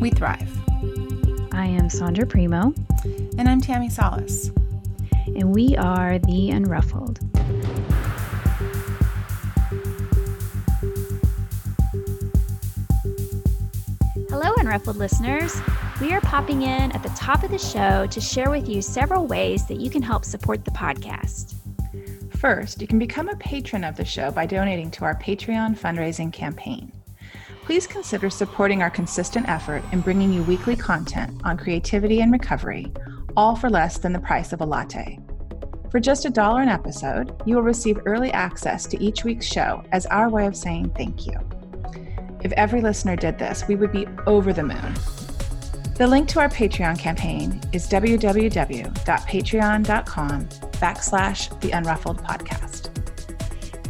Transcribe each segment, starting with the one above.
We thrive. I am Sondra Primeaux, And I'm Tammi Salas. and we are the Unruffled. Hello, Unruffled listeners. We are popping in at the top of the show to share with you several ways that you can help support the podcast. First, you can become a patron of the show by donating to our Patreon fundraising campaign. Please consider supporting our consistent effort in bringing you weekly content on creativity and recovery, all for less than the price of a latte. For just a dollar an episode, you will receive early access to each week's show as our way of saying thank you. If every listener did this, we would be over the moon. The link to our Patreon campaign is www.patreon.com backslash the unruffled podcast.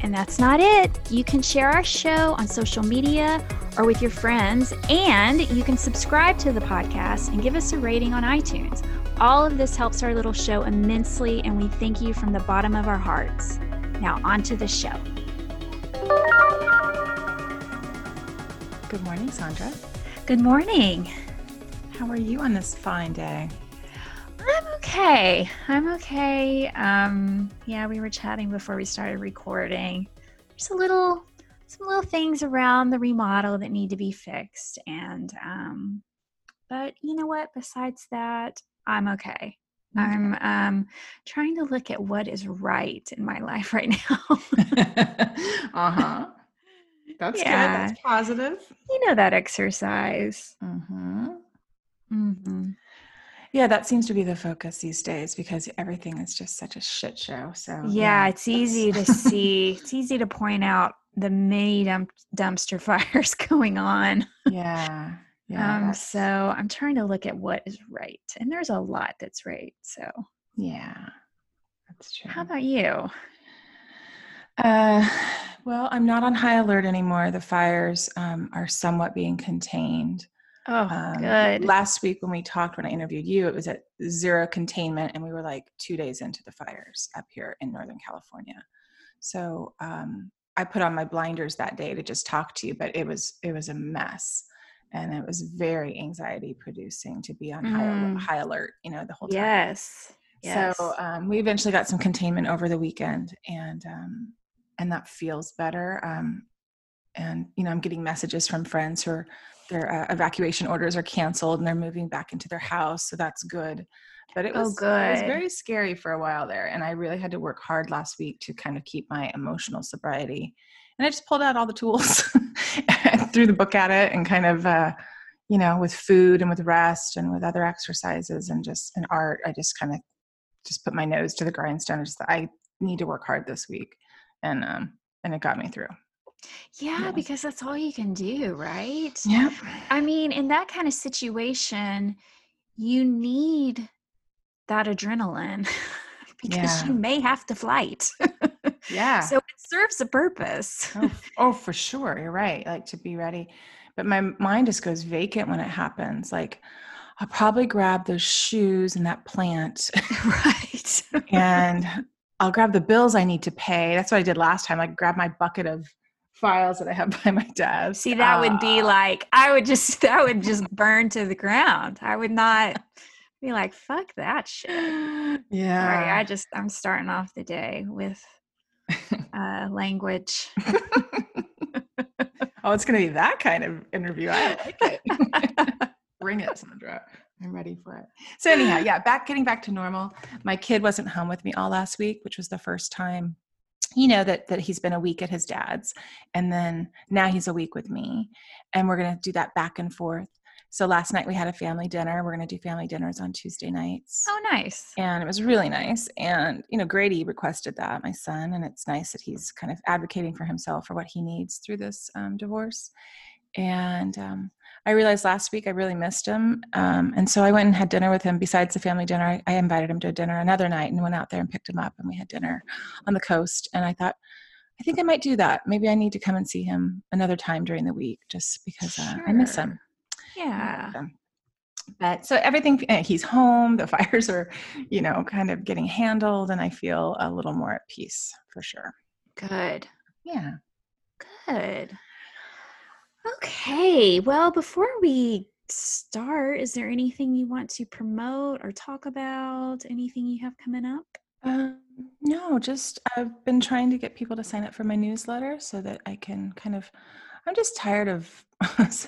And that's not it. You can share our show on social media or with your friends, and you can subscribe to the podcast and give us a rating on iTunes. All of this helps our little show immensely, and we thank you from the bottom of our hearts. Now, on to the show. Good morning, Sondra. Good morning. How are you on this fine day? I'm okay. I'm okay. Um, yeah, we were chatting before we started recording. There's a little, some little things around the remodel that need to be fixed, and um, but you know what? Besides that, I'm okay. I'm um trying to look at what is right in my life right now. uh huh. That's Yeah. good. That's positive. you know that exercise. Mm-hmm. hmm Yeah, that seems to be the focus these days because everything is just such a shit show. So Yeah, it's easy to see. It's easy to point out the many dump- dumpster fires going on. yeah, yeah, um, so I'm trying to look at what is right, and there's a lot that's right. So, yeah, that's true. how about you? Uh, well, I'm not on high alert anymore. The fires um, are somewhat being contained. Oh, Um, good. Last week when we talked, when I interviewed you, it was at zero containment, and we were like two days into the fires up here in Northern California. So um, I put on my blinders that day to just talk to you, but it was it was a mess, and it was very anxiety producing to be on high Mm. high alert, you know, the whole time. yes. Yes. So um, we eventually got some containment over the weekend, and um, and that feels better. Um, and you know, I'm getting messages from friends who are their uh, evacuation orders are canceled and they're moving back into their house, so that's good. But it Oh, was it was very scary for a while there, and I really had to work hard last week to kind of keep my emotional sobriety. And I just pulled out all the tools and threw the book at it, and kind of. Uh, you know, with food and with rest and with other exercises and just and art, I just kind of just put my nose to the grindstone. Just I need to work hard this week, and um, and it got me through. Yeah, yeah. because that's all you can do, right? Yep. I mean, in that kind of situation, you need that adrenaline because Yeah. you may have to flight. Yeah. so it serves a purpose. oh, oh, for sure. You're right. Like to be ready, but my mind just goes vacant when it happens. Like I'll probably grab those shoes and that plant, right. and I'll grab the bills I need to pay. That's what I did last time. I grab my bucket of files that I have by my desk. See, that would be like I would just that would just burn to the ground. I would not be like, fuck that shit. yeah. Sorry, I just I'm starting off the day with uh language. oh, it's going to be that kind of interview. I like it. Bring it, Sondra. I'm ready for it. So anyhow, yeah, back getting back to normal. My kid wasn't home with me all last week, which was the first time. You know that that he's been a week at his dad's, and then now he's a week with me, and we're gonna do that back and forth. So last night we had a family dinner. We're gonna do family dinners on Tuesday nights Oh nice. and it was really nice and you know grady requested that my son and it's nice that he's kind of advocating for himself for what he needs through this um, divorce and um, I realized last week I really missed him. Um, and so I went and had dinner with him. Besides the family dinner, I, I invited him to a dinner another night and went out there and picked him up and we had dinner on the coast. And I thought, I think I might do that. Maybe I need to come and see him another time during the week just because uh, I miss him. Yeah. But so everything, eh, he's home, the fires are, you know, kind of getting handled, and I feel a little more at peace for sure. Good. Yeah. Good. Okay. Well, before we start, is there anything you want to promote or talk about? Anything you have coming up? Um, no, just I've been trying to get people to sign up for my newsletter so that I can kind of. I'm just tired of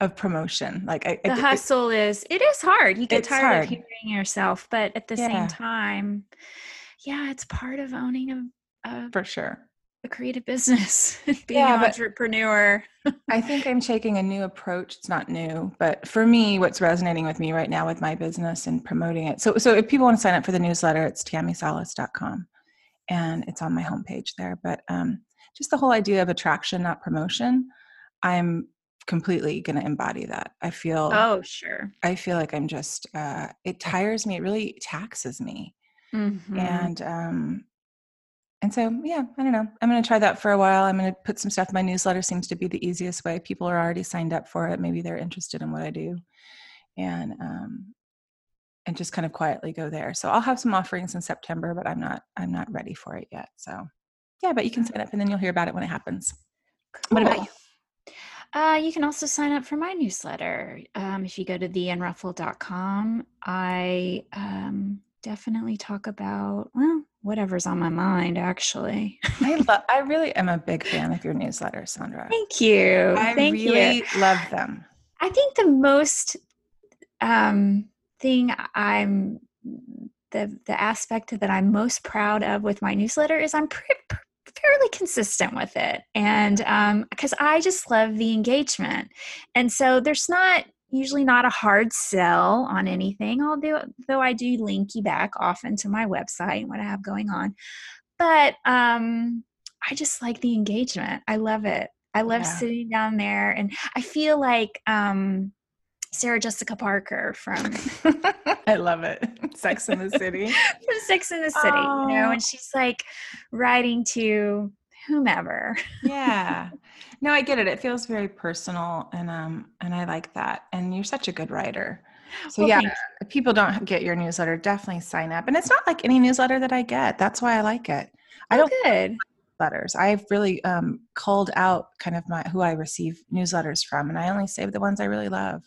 of promotion. Like I, The I, hustle is it is hard. You get tired hard. of hearing yourself, but at the Yeah. same time, yeah, it's part of owning a a, for sure. A creative business, being Yeah, an entrepreneur. I think I'm taking a new approach. It's not new, but for me, what's resonating with me right now with my business and promoting it. So, so if people want to sign up for the newsletter, it's tammisalas.com and it's on my homepage there. But um, just the whole idea of attraction, not promotion, I'm completely going to embody that. I feel, Oh, sure. I feel like I'm just, uh, it tires me. It really taxes me. Mhm. And, um, and so, yeah, I don't know. I'm going to try that for a while. I'm going to put some stuff. My newsletter seems to be the easiest way. People are already signed up for it. Maybe they're interested in what I do, and um, and just kind of quietly go there. So I'll have some offerings in September, but I'm not I'm not ready for it yet. So, yeah, but you can sign up, and then you'll hear about it when it happens. What about you? Uh, you can also sign up for my newsletter. Um, if you go to theunruffled.com, I um, definitely talk about, well, whatever's on my mind, actually. I love. I really am a big fan of your newsletter, Sondra. Thank you. I Thank really you. love them. I think the most um, thing I'm the the aspect that I'm most proud of with my newsletter is I'm fairly consistent with it, and because I just love the engagement, and so there's not usually not a hard sell on anything. Although though I do link you back often to my website and what I have going on, but um, I just like the engagement. I love it. I love Yeah. sitting down there, and I feel like um, Sarah Jessica Parker from I love it. Sex in the City. from Six in the City, you know, Oh. and she's like writing to whomever. yeah. No i get it. It feels very personal and um and i like that and you're such a good writer. So Well, yeah if people don't get your newsletter definitely sign up and it's not like any newsletter that i get. That's why i like it. I Oh, don't good. letters. I've really um culled out kind of my who i receive newsletters from and i only save the ones i really love.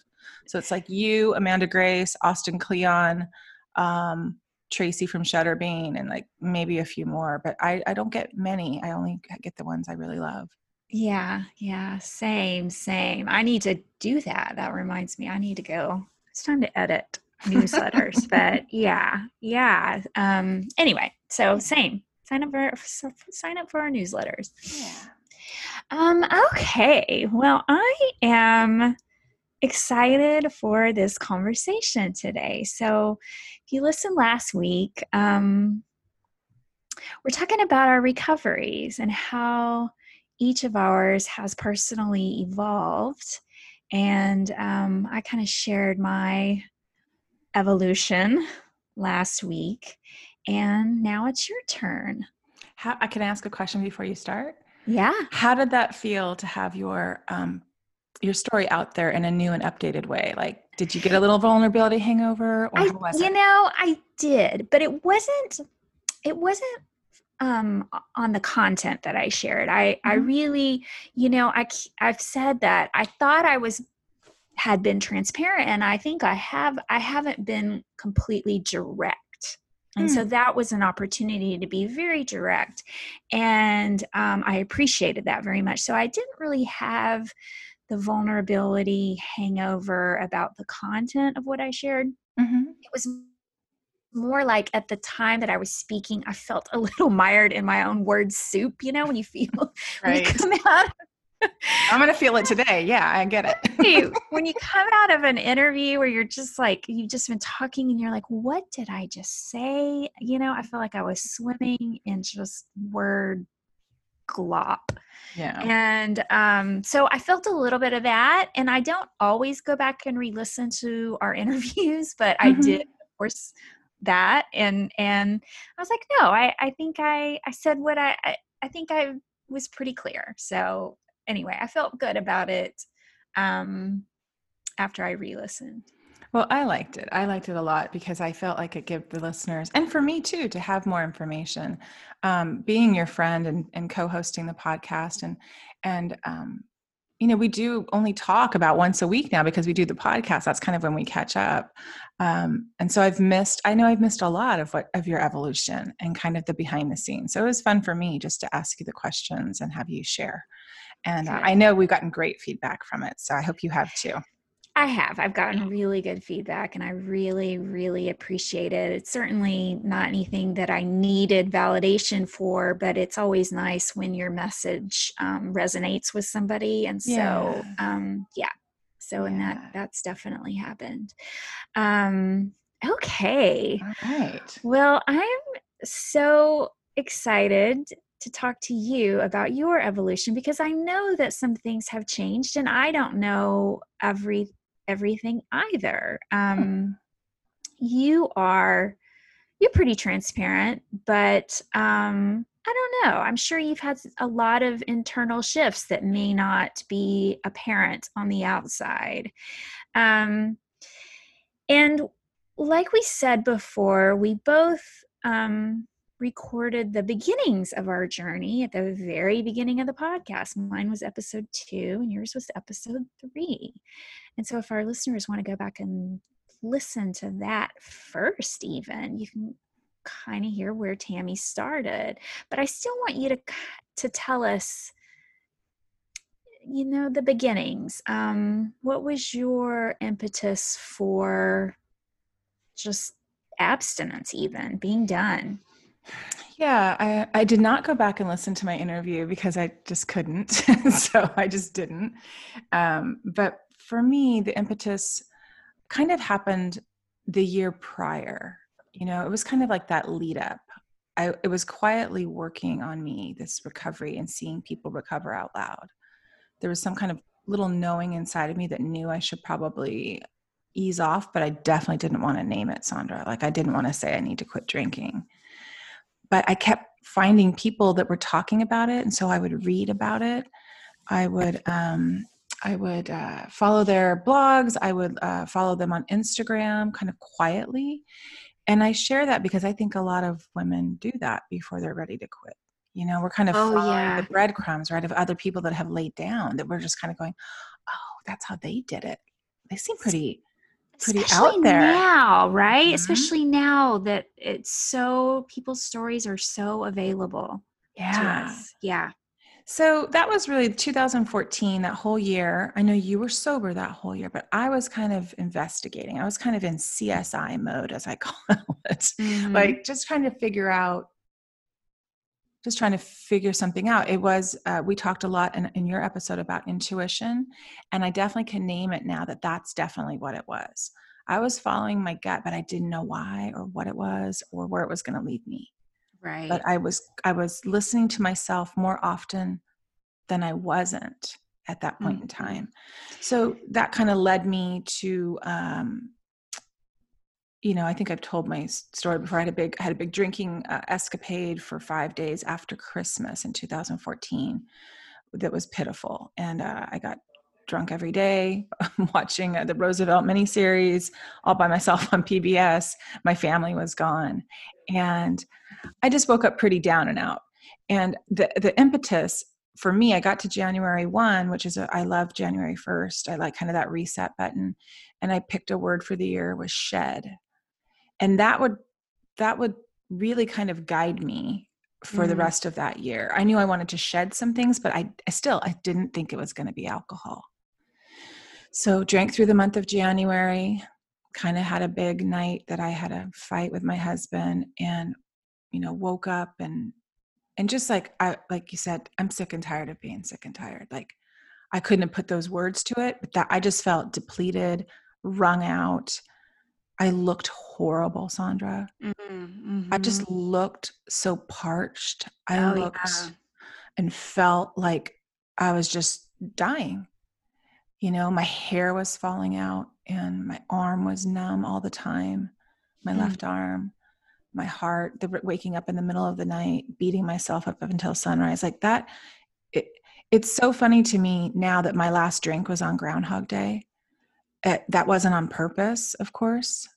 So it's like you amanda grace austin kleon um tracy from shutterbean and like maybe a few more but i i don't get many i only get the ones i really love Yeah, yeah, same, same. I need to do that. That reminds me, I need to go. It's time to edit newsletters, but yeah, yeah. Um, anyway, so same. Sign up for sign up for our newsletters. yeah Um, okay. Well, I am excited for this conversation today. So, if you listened last week, um, we're talking about our recoveries and how each of ours has personally evolved. And um, I kind of shared my evolution last week. And now it's your turn. How, I can ask a question before you start. Yeah. How did that feel to have your um, your story out there in a new and updated way? Like, did you get a little vulnerability hangover, or I, you it? know, I did, but it wasn't. It wasn't um, on the content that I shared. I I Mhm. really, you know, I I've said that I thought I was had been transparent, and I think I have. I haven't been completely direct. And so that was an opportunity to be very direct. And um, I appreciated that very much. So I didn't really have the vulnerability hangover about the content of what I shared Mhm. it was more like at the time that I was speaking, I felt a little mired in my own word soup. You know, when you feel when you come out I'm gonna feel it today. Yeah, I get it. When you come out of an interview where you're just like you've just been talking and you're like, what did I just say? You know, I feel like I was swimming in just word glop. Yeah. And um, so I felt a little bit of that. And I don't always go back and re listen to our interviews, but I Mhm. did, of course, that. And and I was like, no, I, I think I, I said what I, I, I think I was pretty clear. So anyway, I felt good about it um, after I re listened. Well, I liked it. I liked it a lot because I felt like it gave the listeners, and for me too, to have more information. Um, being your friend and, and co-hosting the podcast, and and um, you know, we do only talk about once a week now because we do the podcast. That's kind of when we catch up. Um, and so I've missed. I know I've missed a lot of what of your evolution and kind of the behind the scenes. So it was fun for me just to ask you the questions and have you share. And uh, I know we've gotten great feedback from it, so I hope you have too. I have. I've gotten really good feedback and I really, really appreciate it. It's certainly not anything that I needed validation for, but it's always nice when your message um, resonates with somebody. And so, Yeah. um, yeah. So, and Yeah. that that's definitely happened. Um, okay. All right. Well, I'm so excited to talk to you about your evolution because I know that some things have changed and I don't know every everything either. Um you are you're pretty transparent, but um I don't know. I'm sure you've had a lot of internal shifts that may not be apparent on the outside. Um and like we said before, we both um, recorded the beginnings of our journey at the very beginning of the podcast. Mine was episode two, and yours was episode three. And so, if our listeners want to go back and listen to that first, even you can kind of hear where Tammi started. But I still want you to to tell us you know the beginnings um what was your impetus for just abstinence even being done Yeah, I, I did not go back and listen to my interview because I just couldn't. so I just didn't. Um, but for me, the impetus kind of happened the year prior. You know, it was kind of like that lead up. I, it was quietly working on me, this recovery and seeing people recover out loud. There was some kind of little knowing inside of me that knew I should probably ease off, but I definitely didn't want to name it, Sondra. Like I didn't want to say I need to quit drinking but I kept finding people that were talking about it, and so I would read about it. I would um, I would uh, follow their blogs. I would uh, follow them on Instagram, kind of quietly, and I share that because I think a lot of women do that before they're ready to quit. You know, we're kind of Oh, following yeah. the breadcrumbs, right, of other people that have laid down. That we're just kind of going, oh, that's how they did it. They seem pretty pretty out there. now right Mhm. especially now that it's so people's stories are so available to yeah. us yeah So that was really 2014, that whole year. I know you were sober that whole year, but I was kind of investigating. I was kind of in CSI mode, as I call it. Mhm. Like just trying to figure out, just trying to figure something out. It was, uh, we talked a lot in, in your episode about intuition, and I definitely can name it now that that's definitely what it was. I was following my gut, but I didn't know why or what it was or where it was going to lead me right. But i was i was listening to myself more often than i wasn't at that point in Mhm. time. So that kind of led me to um you know i think i've told my story before. I had a big I had a big drinking uh, escapade for five days after christmas in 2014 that was pitiful. And uh, i got drunk every day watching uh, the roosevelt miniseries all by myself on pbs my family was gone and I just woke up pretty down and out. And the the impetus for me, I got to January one, which is a, I love January first. I like kind of that reset button, and I picked a word for the year was shed, and that would that would really kind of guide me for the Mhm. rest of that year. I knew I wanted to shed some things, but I, I still I didn't think it was going to be alcohol. So drank through the month of January, kind of had a big night that I had a fight with my husband and you know woke up and and just like I like you said I'm sick and tired of being sick and tired like I couldn't have put those words to it but that I just felt depleted wrung out. I looked horrible Sondra. Mm-hmm, I just mm-hmm. looked so parched. I Oh, looked yeah. and felt like I was just dying. You know, my hair was falling out and my arm was numb all the time, my mm. left arm, my heart, the waking up in the middle of the night, beating myself up until sunrise. Like that, it, it's so funny to me now that my last drink was on Groundhog Day. It, that wasn't on purpose, of course,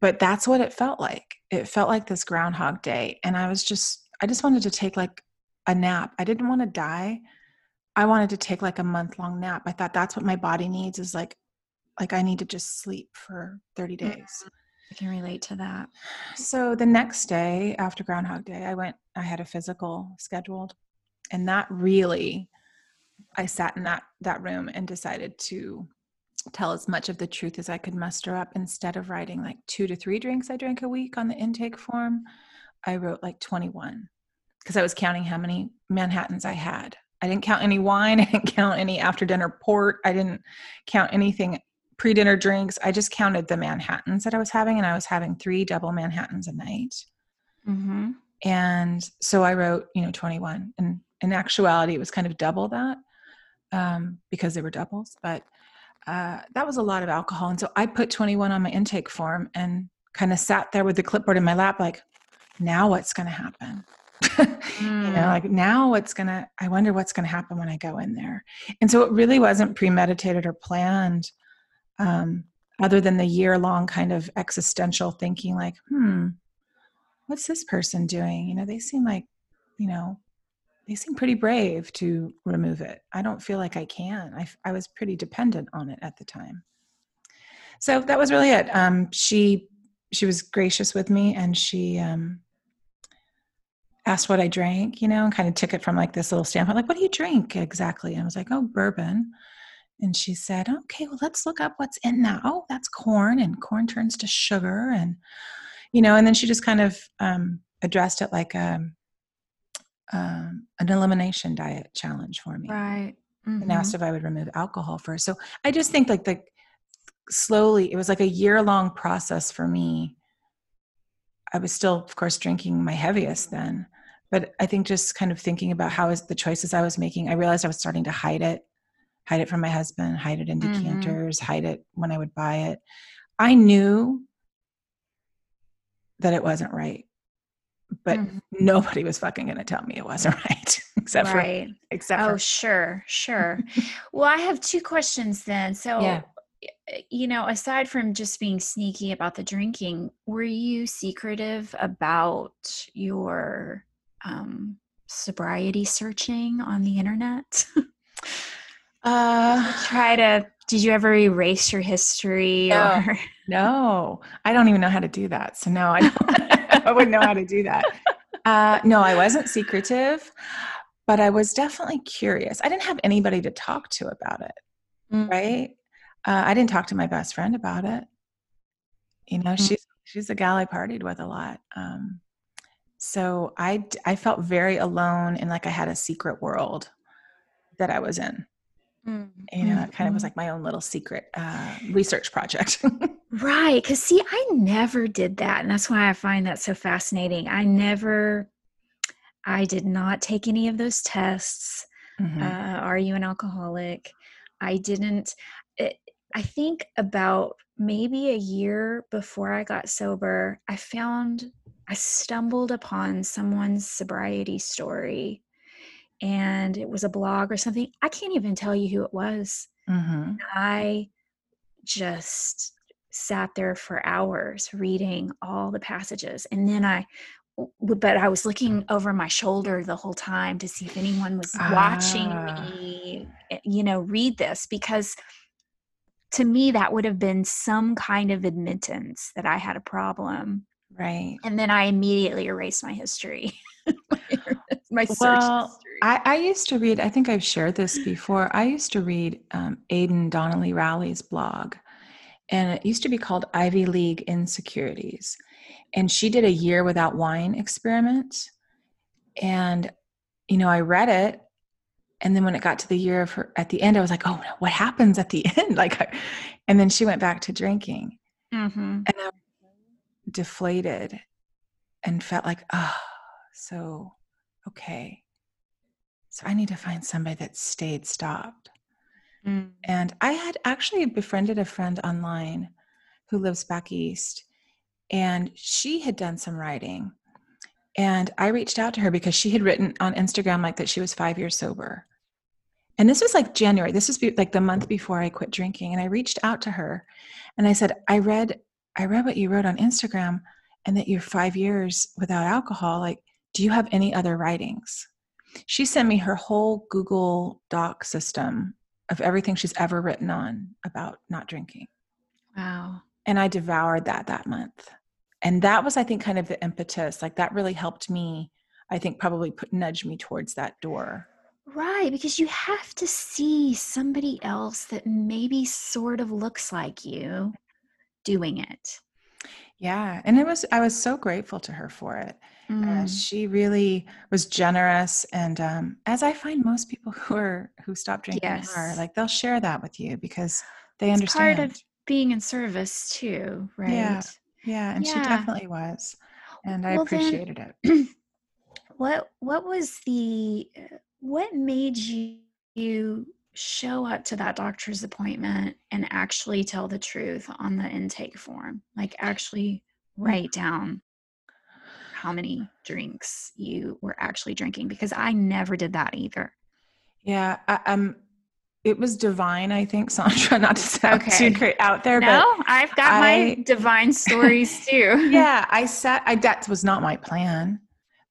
but that's what it felt like. It felt like this Groundhog Day. And I was just, I just wanted to take like a nap. I didn't want to die. I wanted to take like a month long nap. I thought that's what my body needs is like like I need to just sleep for 30 days. Mm-hmm. I can relate to that. So the next day after Groundhog Day, I went I had a physical scheduled and that really I sat in that that room and decided to tell as much of the truth as I could muster up instead of writing like 2 to 3 drinks I drank a week on the intake form. I wrote like 21 because I was counting how many Manhattans I had. I didn't count any wine. I didn't count any after dinner port. I didn't count anything pre dinner drinks. I just counted the Manhattans that I was having, and I was having three double Manhattans a night. Mm-hmm. And so I wrote, you know, 21. And in actuality, it was kind of double that um, because they were doubles. But uh, that was a lot of alcohol. And so I put 21 on my intake form and kind of sat there with the clipboard in my lap, like, now what's going to happen? mm. you know mm. like now what's gonna i wonder what's gonna happen when i go in there and so it really wasn't premeditated or planned um, other than the year long kind of existential thinking like hmm what's this person doing? You know they seem like you know they seem pretty brave to remove it. I don't feel like i can. I, I was pretty dependent on it at the time. So that was really it. Um, she she was gracious with me and she um, asked what I drank, you know, and kind of took it from like this little standpoint, like, what do you drink exactly? And I was like, oh, bourbon. And she said, okay, well, let's look up what's in that. Oh, that's corn, and corn turns to sugar. And, you know, and then she just kind of um, addressed it like a, um, um, an elimination diet challenge for me. Right. Mm-hmm. And asked if I would remove alcohol first. So I just think like the slowly, it was like a year long process for me. I was still, of course, drinking my heaviest then but i think just kind of thinking about how is the choices i was making i realized i was starting to hide it hide it from my husband hide it in mm-hmm. decanters mm-hmm. hide it when i would buy it i knew that it wasn't right but mm-hmm. nobody was fucking gonna tell me it wasn't right except right. for except oh for- sure sure well i have two questions then so yeah you know, aside from just being sneaky about the drinking, were you secretive about your um, sobriety searching on the internet? Uh, try to. Did you ever erase your history? No, or? no, I don't even know how to do that. So no, I don't. I wouldn't know how to do that. Uh, no, I wasn't secretive, but I was definitely curious. I didn't have anybody to talk to about it, mm. right? Uh, I didn't talk to my best friend about it. You know, mm. she's she's a gal I partied with a lot. Um, so i i felt very alone and like i had a secret world that i was in mm-hmm. you know it kind of was mm-hmm. like my own little secret uh, research project right because see i never did that and that's why i find that so fascinating i never i did not take any of those tests mm-hmm. uh, are you an alcoholic i didn't it, i think about maybe a year before i got sober i found I stumbled upon someone's sobriety story and it was a blog or something. I can't even tell you who it was. Mm-hmm. I just sat there for hours reading all the passages. And then I, but I was looking over my shoulder the whole time to see if anyone was watching ah. me, eh, you know, read this because to me that would have been some kind of admittance that I had a problem Right. And then I immediately erased my history. my search well. I, I, used to read, I think I've shared this before. I used to read um, Aidan Donnelley Rowley's blog, and it used to be called Ivy League Insecurities. And she did a year without wine experiment. And, you know, I read it. And then when it got to the year of her, at the end, I was like, oh, what happens at the end? Like, and then she went back to drinking. Mm-hmm. And I deflated and felt like, oh, so okay. So I need to find somebody that stayed stopped. Mm. And I had actually befriended a friend online who lives back east, and she had done some writing. And I reached out to her because she had written on Instagram like that she was five years sober. And this was like January. This was like the month before I quit drinking. And I reached out to her and I said, I read, I read what you wrote on Instagram and that you're five years without alcohol. Like, do you have any other writings? She sent me her whole Google Doc system of everything she's ever written on about not drinking. Wow. And I devoured that that month. And that was, I think, kind of the impetus. Like that really helped me, I think, probably put nudge me towards that door. Right, because you have to see somebody else that maybe sort of looks like you doing it. Yeah. And it was, I was so grateful to her for it. Uh, Mm. she really was generous. And um, as I find most people who are, who stop drinking are, like they'll share that with you because they It's understand. part of being in service too, right? Yeah. yeah. And she definitely was. And I Well, then- appreciated it. what what was the uh, what made you, you show up to that doctor's appointment and actually tell the truth on the intake form like actually write down how many drinks you were actually drinking because i never did that either Yeah. I, um, it was divine, I think, Sondra, not to sound Okay. too great out there, but no i've got my divine stories too yeah, I sat, I, that was not my plan.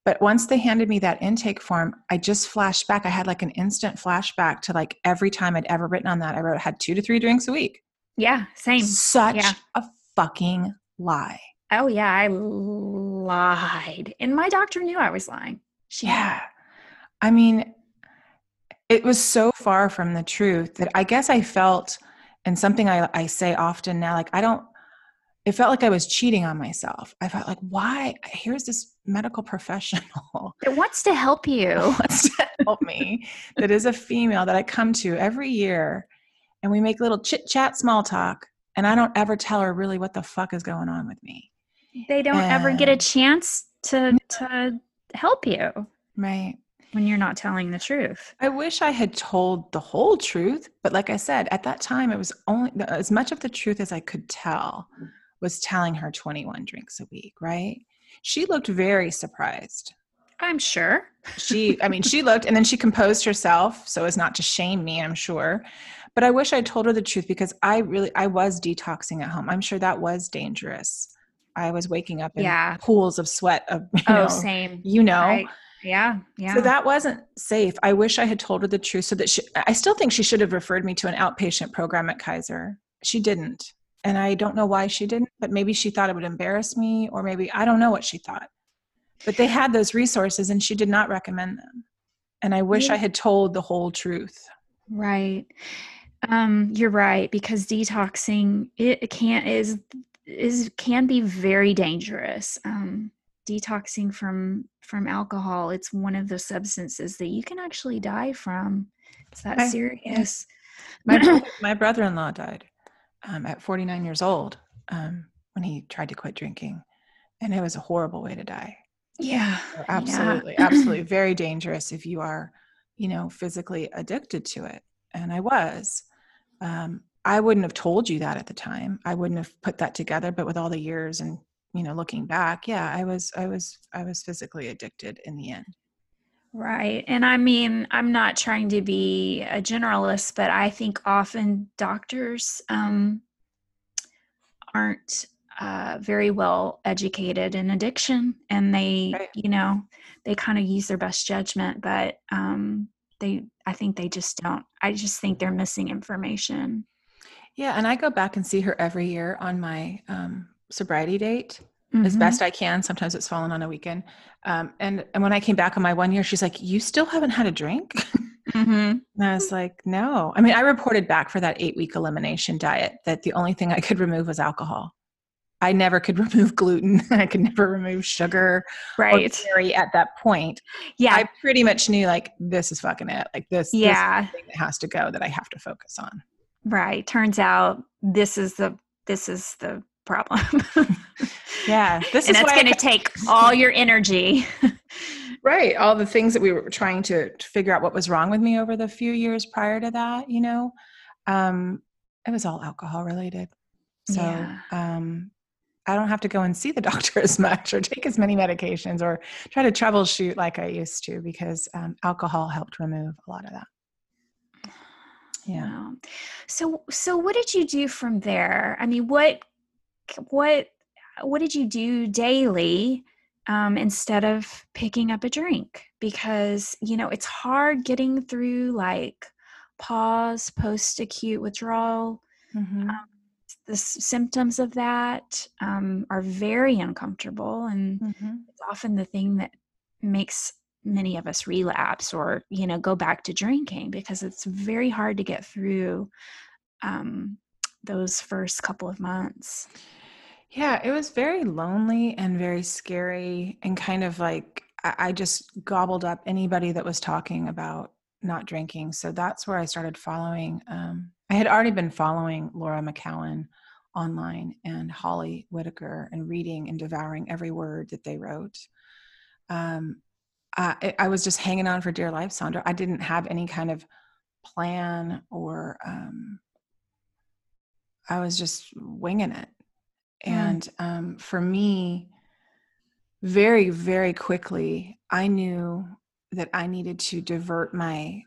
But once they handed me that intake form, I just flashed back. I had like an instant flashback to like every time I'd ever written on that. I wrote, had two to three drinks a week. yeah same Such Yeah. a fucking lie. Oh yeah i lied and my doctor knew i was lying she. Yeah. I mean, it was so far from the truth that I guess I felt, and something I, I say often now, like, I don't, it felt like I was cheating on myself. I felt like, why? Here's this medical professional it wants to help you wants to help me, that is a female that I come to every year, and we make little chit chat, small talk, and I don't ever tell her really what the fuck is going on with me. They don't ever get a chance to to help you Right. when you're not telling the truth. I wish I had told the whole truth, but like I said, at that time, it was only as much of the truth as I could tell was telling her 21 drinks a week, right? She looked very surprised. I'm sure. She, I mean, she looked and then she composed herself so as not to shame me, I'm sure. But I wish I told her the truth because I really, I was detoxing at home. I'm sure that was dangerous. I was waking up in Yeah. pools of sweat of, you Oh, know, same. you know. I- yeah, yeah. So that wasn't safe. I wish I had told her the truth so that she, I still think she should have referred me to an outpatient program at Kaiser. She didn't. And I don't know why she didn't, but maybe she thought it would embarrass me, or maybe I don't know what she thought. But they had those resources and she did not recommend them. And I wish Yeah. I had told the whole truth. right. Um, you're right because detoxing it can't is is can be very dangerous. Um, detoxing from from alcohol, it's one of the substances that you can actually die from. It's that I- serious. My, brother- my brother in law died um, at 49 years old um, when he tried to quit drinking. And it was a horrible way to die. Yeah. Oh, absolutely absolutely very dangerous if you are you know physically addicted to it and i was um, i wouldn't have told you that at the time i wouldn't have put that together but with all the years and you know looking back yeah i was i was i was physically addicted in the end Right. And I mean, I'm not trying to be a generalist, but I think often doctors um, aren't uh, very well educated in addiction and they, Right. you know, they kind of use their best judgment, but um, they, I think they just don't. I just think they're missing information. Yeah and i go back and see her every year on my um, sobriety date as Mhm. best i can sometimes it's fallen on a weekend um, and and when i came back on my one year she's like you still haven't had a drink Mhm. And I was like, no. I mean, I reported back for that eight week elimination diet that the only thing I could remove was alcohol. I never could remove gluten. I could never remove sugar or Right. dairy at that point. Yeah. I pretty much knew like this is fucking it. Like this, this is yeah. the thing that has to go that I have to focus on. Right. Turns out this is the, this is the problem. Yeah. This and is that's going to take all your energy. right all the things that we were trying to, to figure out what was wrong with me over the few years prior to that you know um it was all alcohol related so Yeah. um i don't have to go and see the doctor as much or take as many medications or try to troubleshoot like i used to because um, alcohol helped remove a lot of that yeah Wow. So so what did you do from there? I mean, what what what did you do daily um, instead of picking up a drink? Because you know it's hard getting through like PAWS, post acute withdrawal. Mhm. The s- symptoms of that um, are very uncomfortable, and Mhm. it's often the thing that makes many of us relapse or you know go back to drinking because it's very hard to get through um, those first couple of months Yeah, it was very lonely and very scary, and kind of like I, just gobbled up anybody that was talking about not drinking. So that's where I started following. Um, I had already been following Laura McKowen online and Holly Whitaker and reading and devouring every word that they wrote. Um, I, I was just hanging on for dear life, Sondra. I didn't have any kind of plan or um, I was just winging it. Mm. And um, for me, very, very quickly, I knew that I needed to divert my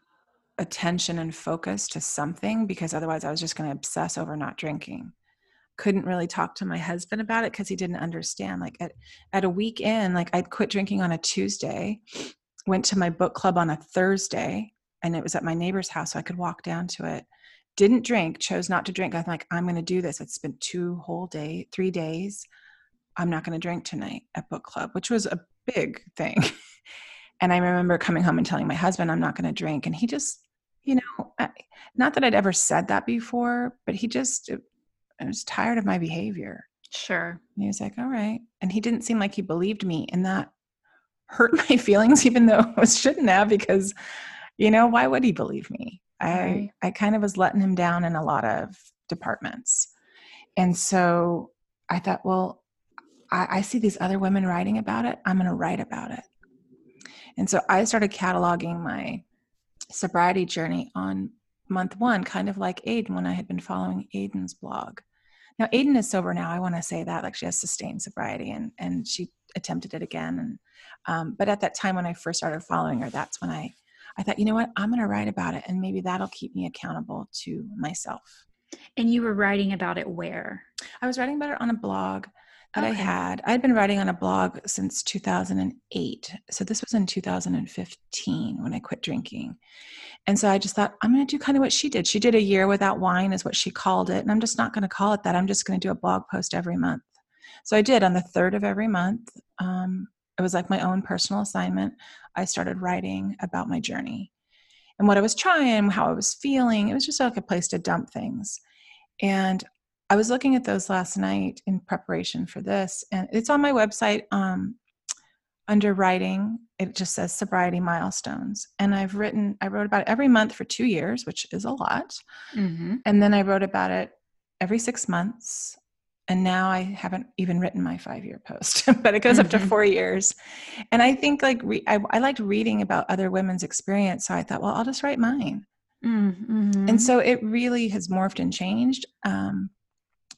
attention and focus to something because otherwise I was just going to obsess over not drinking. Couldn't really talk to my husband about it because he didn't understand. Like at, at a weekend, like I'd quit drinking on a Tuesday, went to my book club on a Thursday, and it was at my neighbor's house, so I could walk down to it didn't drink, chose not to drink. I'm like, I'm going to do this. It's been two whole day, three days. I'm not going to drink tonight at book club, which was a big thing. and I remember coming home and telling my husband, I'm not going to drink. And he just, you know, not that I'd ever said that before, but he just, I was tired of my behavior. sure And he was like, all right. And he didn't seem like he believed me. And that hurt my feelings, even though it shouldn't have, because, you know, why would he believe me? I, Right. I kind of was letting him down in a lot of departments. And so I thought, well, I, I see these other women writing about it. I'm going to write about it. And so I started cataloging my sobriety journey on month one, kind of like Aidan when I had been following Aidan's blog. Now Aidan is sober now. I want to say that, like she has sustained sobriety, and and she attempted it again. And um, but at that time when I first started following her, that's when I I thought, you know what, I'm going to write about it, and maybe that'll keep me accountable to myself. and you were writing about it where I was writing about it on a blog that I had. I'd been writing on a blog since 2008. So this was in 2015 when I quit drinking. And so I just thought, I'm going to do kind of what she did. She did a year without wine, is what she called it. And I'm just not going to call it that. I'm just going to do a blog post every month. So I did on the third of every month. Um, it was like my own personal assignment. I started writing about my journey and what I was trying, how I was feeling. It was just like a place to dump things. And I was looking at those last night in preparation for this, and it's on my website um, under writing. It just says sobriety milestones. And I've written, I wrote about it every month for two years, which is a lot. mm-hmm. And then I wrote about it every six months. And now I haven't even written my five year post, but it goes up to Mhm. four years. And I think like re- I, I liked reading about other women's experience. So I thought, well, I'll just write mine. Mm-hmm. And so it really has morphed and changed um,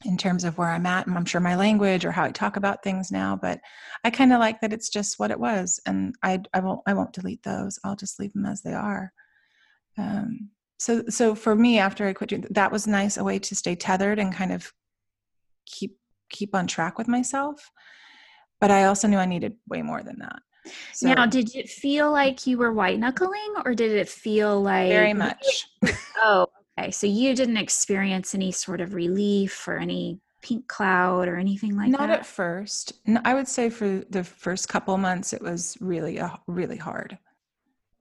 in terms of where I'm at. And I'm sure my language or how I talk about things now, but I kind of like that it's just what it was. And I, I won't, I won't delete those. I'll just leave them as they are. Um, so, so for me, after I quit, that was nice, a way to stay tethered and kind of keep, keep on track with myself. But I also knew I needed way more than that. So now did it feel like you were white knuckling or did it feel like very much. oh okay so you didn't experience any sort of relief or any pink cloud or anything like Not that Not at first. No, I would say for the first couple months, it was really, uh, really hard.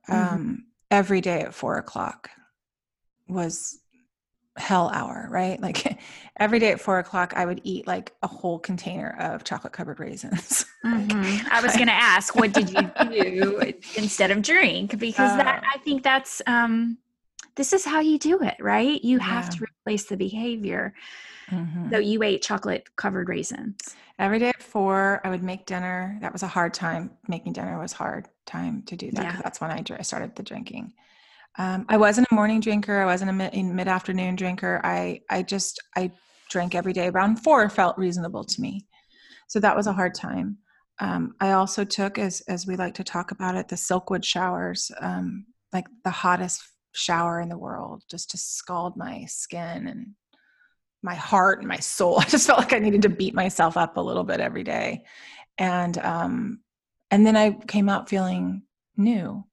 Mhm. Um, every day at four o'clock was hell hour, right? Like every day at four o'clock, I would eat like a whole container of chocolate covered raisins. Mhm. I was going to ask, what did you do instead of drink? Because that Uh, I think that's um, this is how you do it, right? You have to replace the behavior. Mhm. So you ate chocolate covered raisins. Every day at four, I would make dinner. That was a hard time. Making dinner was hard time to do that. Yeah. That's when I, I started the drinking. Um, I wasn't a morning drinker. I wasn't a mid, mid afternoon drinker. I I just I drank every day. Around four felt reasonable to me. So that was a hard time. Um, I also took, as as we like to talk about it, the Silkwood showers, um, like the hottest shower in the world, just to scald my skin and my heart and my soul. I just felt like I needed to beat myself up a little bit every day. And um and then I came out feeling new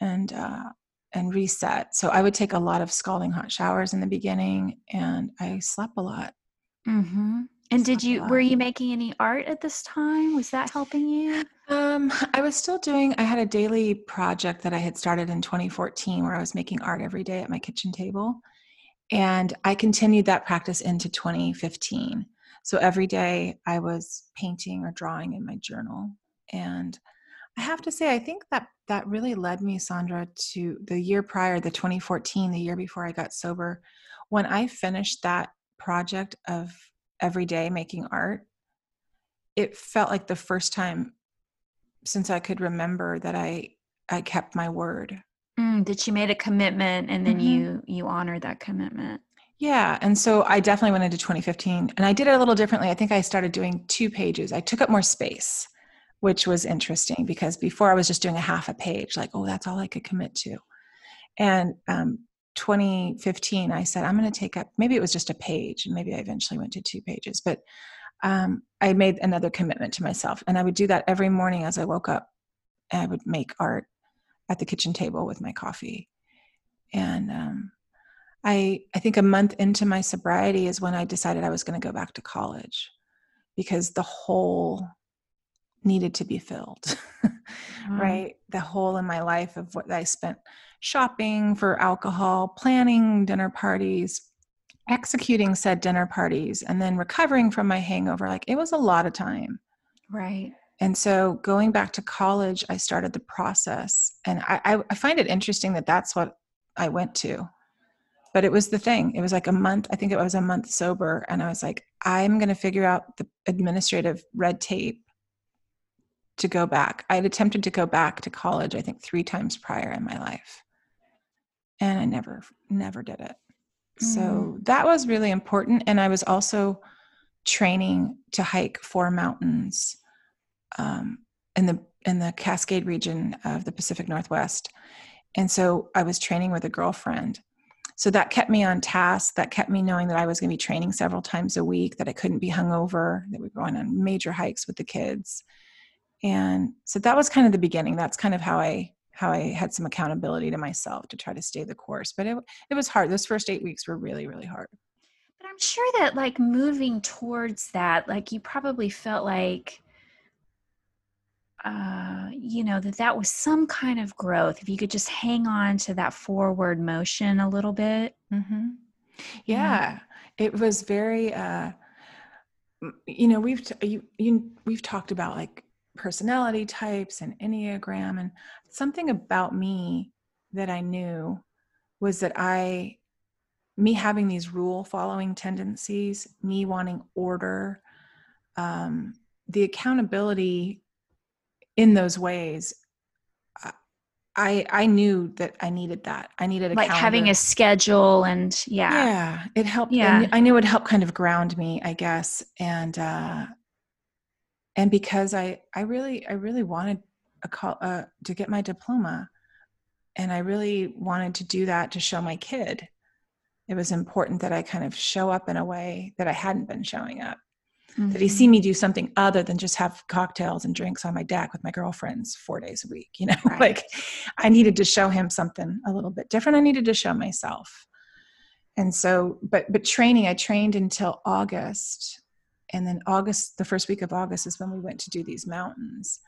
and uh and reset. So I would take a lot of scalding hot showers in the beginning and I slept a lot. Mm-hmm. And did you were you making any art at this time? Was that helping you? Um, I was still doing, I had a daily project that I had started in 2014 where I was making art every day at my kitchen table. And I continued that practice into 2015. So every day I was painting or drawing in my journal. And I have to say, I think that that really led me, Sondra, to the year prior, the 2014, the year before I got sober. When I finished that project of every day making art, it felt like the first time since I could remember that I I kept my word. Mm, that you made a commitment and then Mhm. you you honored that commitment. Yeah, and so I definitely went into 2015 and I did it a little differently. I think I started doing two pages. I took up more space, which was interesting because before I was just doing a half a page like, oh, that's all I could commit to. And um 2015 I said I'm going to take up maybe it was just a page and maybe I eventually went to two pages, but um, I made another commitment to myself. And I would do that every morning as I woke up. And I would make art at the kitchen table with my coffee. And um, I, I think a month into my sobriety is when I decided I was going to go back to college because the hole needed to be filled. Mm. right? The hole in my life of what I spent shopping for alcohol, planning dinner parties, executing said dinner parties, and then recovering from my hangover. Like it was a lot of time. Right. And so going back to college, I started the process. And I, I, I find it interesting that that's what I went to. But it was the thing. It was like a month, I think it was a month sober. And I was like, I'm going to figure out the administrative red tape to go back. I had attempted to go back to college, I think three times prior in my life. And I never, never did it. So that was really important. And I was also training to hike four mountains um, in the in the Cascade region of the Pacific Northwest. And so I was training with a girlfriend. So that kept me on task. That kept me knowing that I was going to be training several times a week, that I couldn't be hungover, that we were going on major hikes with the kids. And so that was kind of the beginning. That's kind of how I how I had some accountability to myself to try to stay the course. But it it was hard. Those first eight weeks were really, really hard. But I'm sure that like moving towards that, like you probably felt like uh you know that that was some kind of growth if you could just hang on to that forward motion a little bit Mm-hmm. Yeah. Yeah, it was very. Uh, you know, we've t- you, you we've talked about like personality types and enneagram, and something about me that I knew was that I, me having these rule following tendencies, me wanting order, um, the accountability in those ways. uh, I I knew that I needed that. I needed a like having a schedule and yeah, yeah it helped Yeah. yeah i knew it helped kind of ground me i guess and uh and because i i really i really wanted a call uh to get my diploma and i really wanted to do that to show my kid it was important that i kind of show up in a way that i hadn't been showing up. That he see me do something other than just have cocktails and drinks on my deck with my girlfriends four days a week you know? Right. like i needed to show him something a little bit different. I needed to show myself. And so but but training i trained until august and then august the first week of august is when we went to do these mountains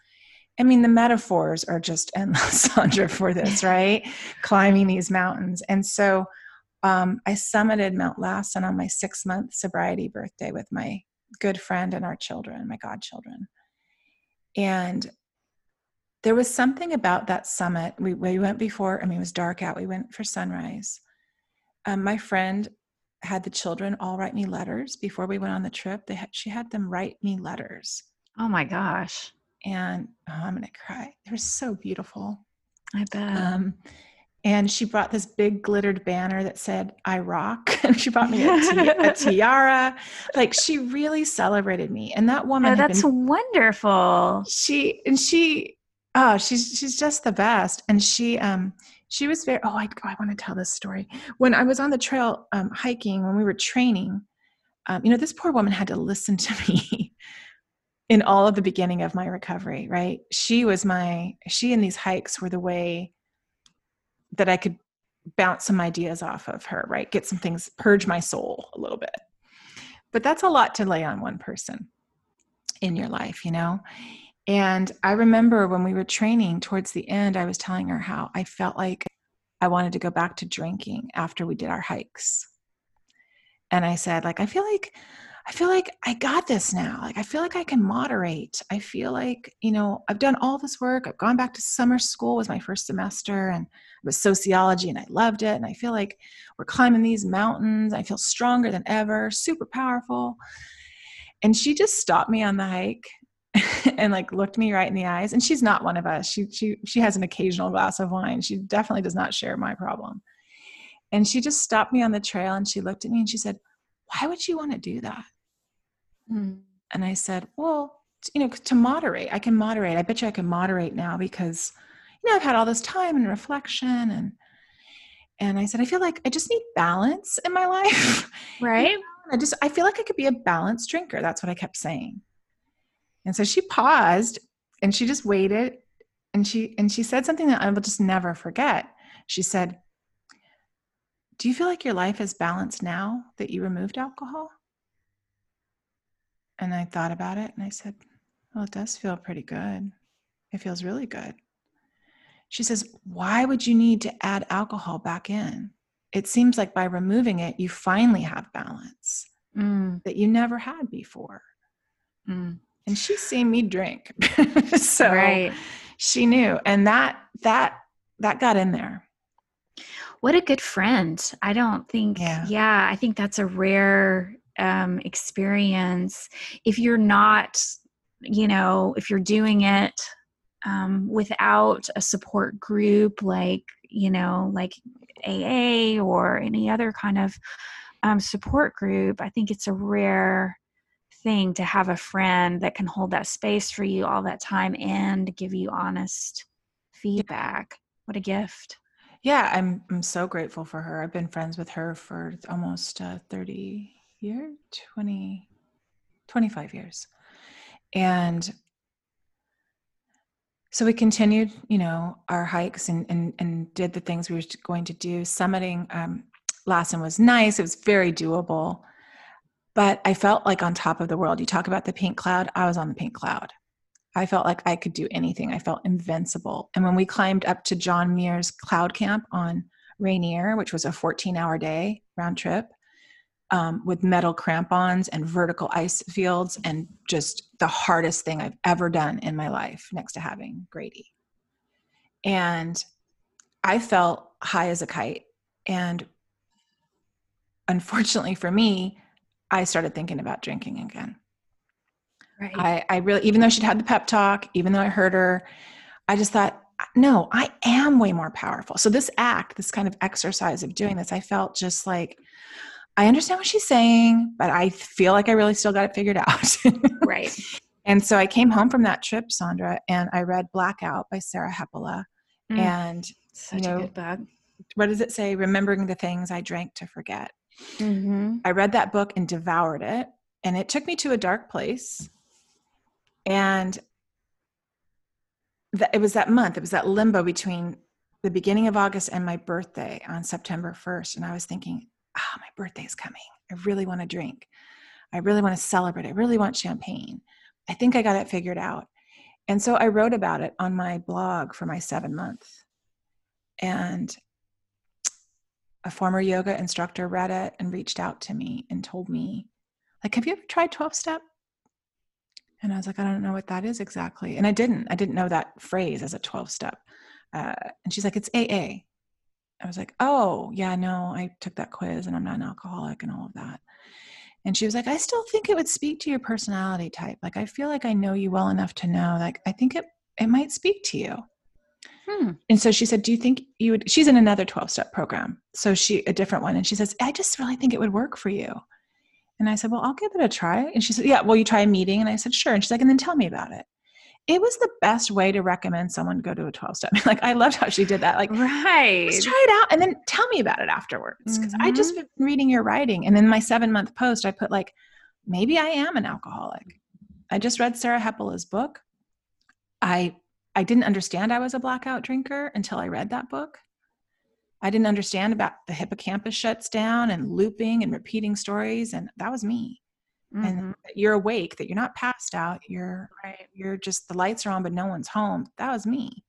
i mean the metaphors are just endless sondra for this right climbing these mountains and so um, i summited mount lassen on my six month sobriety birthday with my good friend and our children my godchildren and there was something about that summit. We, we went before, I mean, it was dark out. We went for sunrise. Um, my friend had the children all write me letters before we went on the trip. They had, she had them write me letters. Oh my gosh. And oh, I'm going to cry. They were so beautiful. I bet. Um, and she brought this big glittered banner that said "I rock." and she brought me a, ti- a tiara. Like she really celebrated me. And that woman, oh, that's been- wonderful. she and she, oh, she's she's just the best. And she, um, she was very. Oh, I, I want to tell this story. When I was on the trail um, hiking, when we were training, um, you know, this poor woman had to listen to me. In all of the beginning of my recovery, right? She was my, she and these hikes were the way that I could bounce some ideas off of her, right? Get some things, purge my soul a little bit. But that's a lot to lay on one person in your life, you know? And I remember when we were training towards the end, I was telling her how I felt like I wanted to go back to drinking after we did our hikes. And I said, like, I feel like I feel like I got this now. Like, I feel like I can moderate. I feel like, you know, I've done all this work. I've gone back to summer school was my first semester and it was sociology and I loved it. And I feel like we're climbing these mountains. I feel stronger than ever, super powerful. And she just stopped me on the hike and like looked me right in the eyes. And she's not one of us. She she she has an occasional glass of wine. She definitely does not share my problem. And she just stopped me on the trail and she looked at me and she said, Why would you want to do that? Mm. And I said, Well, you know, to moderate, I can moderate. I bet you I can moderate now because, you know, I've had all this time and reflection and and I said, I feel like I just need balance in my life. Right? I just I feel like I could be a balanced drinker. That's what I kept saying. And so she paused and she just waited and she and she said something that I will just never forget. She said, "Do you feel like your life is balanced now that you removed alcohol?" And I thought about it and I said, "Well, it does feel pretty good. It feels really good." She says, "Why would you need to add alcohol back in? It seems like by removing it, you finally have balance Mm. that you never had before." Mm. And she's seen me drink so Right. she knew and that that that got in there What a good friend. I don't think, Yeah. yeah, I think that's a rare um, experience. If you're not, you know, if you're doing it um, without a support group like, you know, like AA or any other kind of um, support group, I think it's a rare thing to have a friend that can hold that space for you all that time and give you honest feedback. What a gift. yeah i'm i'm so grateful for her. I've been friends with her for almost uh, 30 years 20 25 years. And so we continued you know our hikes and and, and did the things we were going to do. Summiting um, lassen was nice. It was very doable but i felt like on top of the world you talk about the pink cloud i was on the pink cloud. I felt like i could do anything. I felt invincible. And when we climbed up to john muir's cloud camp on rainier which was a 14 hour day round trip um, with metal crampons and vertical ice fields and just the hardest thing i've ever done in my life next to having grady. And i felt high as a kite. And unfortunately for me i started thinking about drinking again Right. I, I really, even though she'd had the pep talk, even though I heard her, I just thought, no, I am way more powerful. So this act, this kind of exercise of doing this, I felt just like, I understand what she's saying, but I feel like I really still got it figured out. right. and so I came home from that trip, Sondra, and I read Blackout by Sarah Hepola. Mm. And Such know, a good book. what does it say? Remembering the things I drank to forget. Mm-hmm. I read that book and devoured it, and it took me to a dark place. And it was that month, it was that limbo between the beginning of August and my birthday on September 1st. And I was thinking, ah, my birthday is coming. I really want to drink. I really want to celebrate. I really want champagne. I think I got it figured out. And so I wrote about it on my blog for my seven month. And a former yoga instructor read it and reached out to me and told me, like, have you ever tried 12 step? And I was like, I don't know what that is exactly. And I didn't. I didn't know that phrase as a 12 step. Uh, and she's like, it's AA. I was like, oh, yeah, no, I took that quiz and I'm not an alcoholic and all of that. And she was like, I still think it would speak to your personality type. Like, I feel like I know you well enough to know, like, I think it, it might speak to you. Hmm. And so she said, Do you think you would? She's in another 12 step program. So she, a different one. And she says, I just really think it would work for you. And I said, Well, I'll give it a try. And she said, Yeah, well, you try a meeting? And I said, Sure. And she's like, And then tell me about it. It was the best way to recommend someone go to a 12 step. like, I loved how she did that. Like, right. Let's try it out and then tell me about it afterwards. Because I just been reading your writing. And then my seven month post, I put like, maybe I am an alcoholic. I just read Sarah Hepola's book. I I didn't understand I was a blackout drinker until I read that book. I didn't understand about the hippocampus shuts down and looping and repeating stories, and that was me. Mhm. And you're awake, that you're not passed out. You're right. you're just the lights are on, but no one's home. That was me.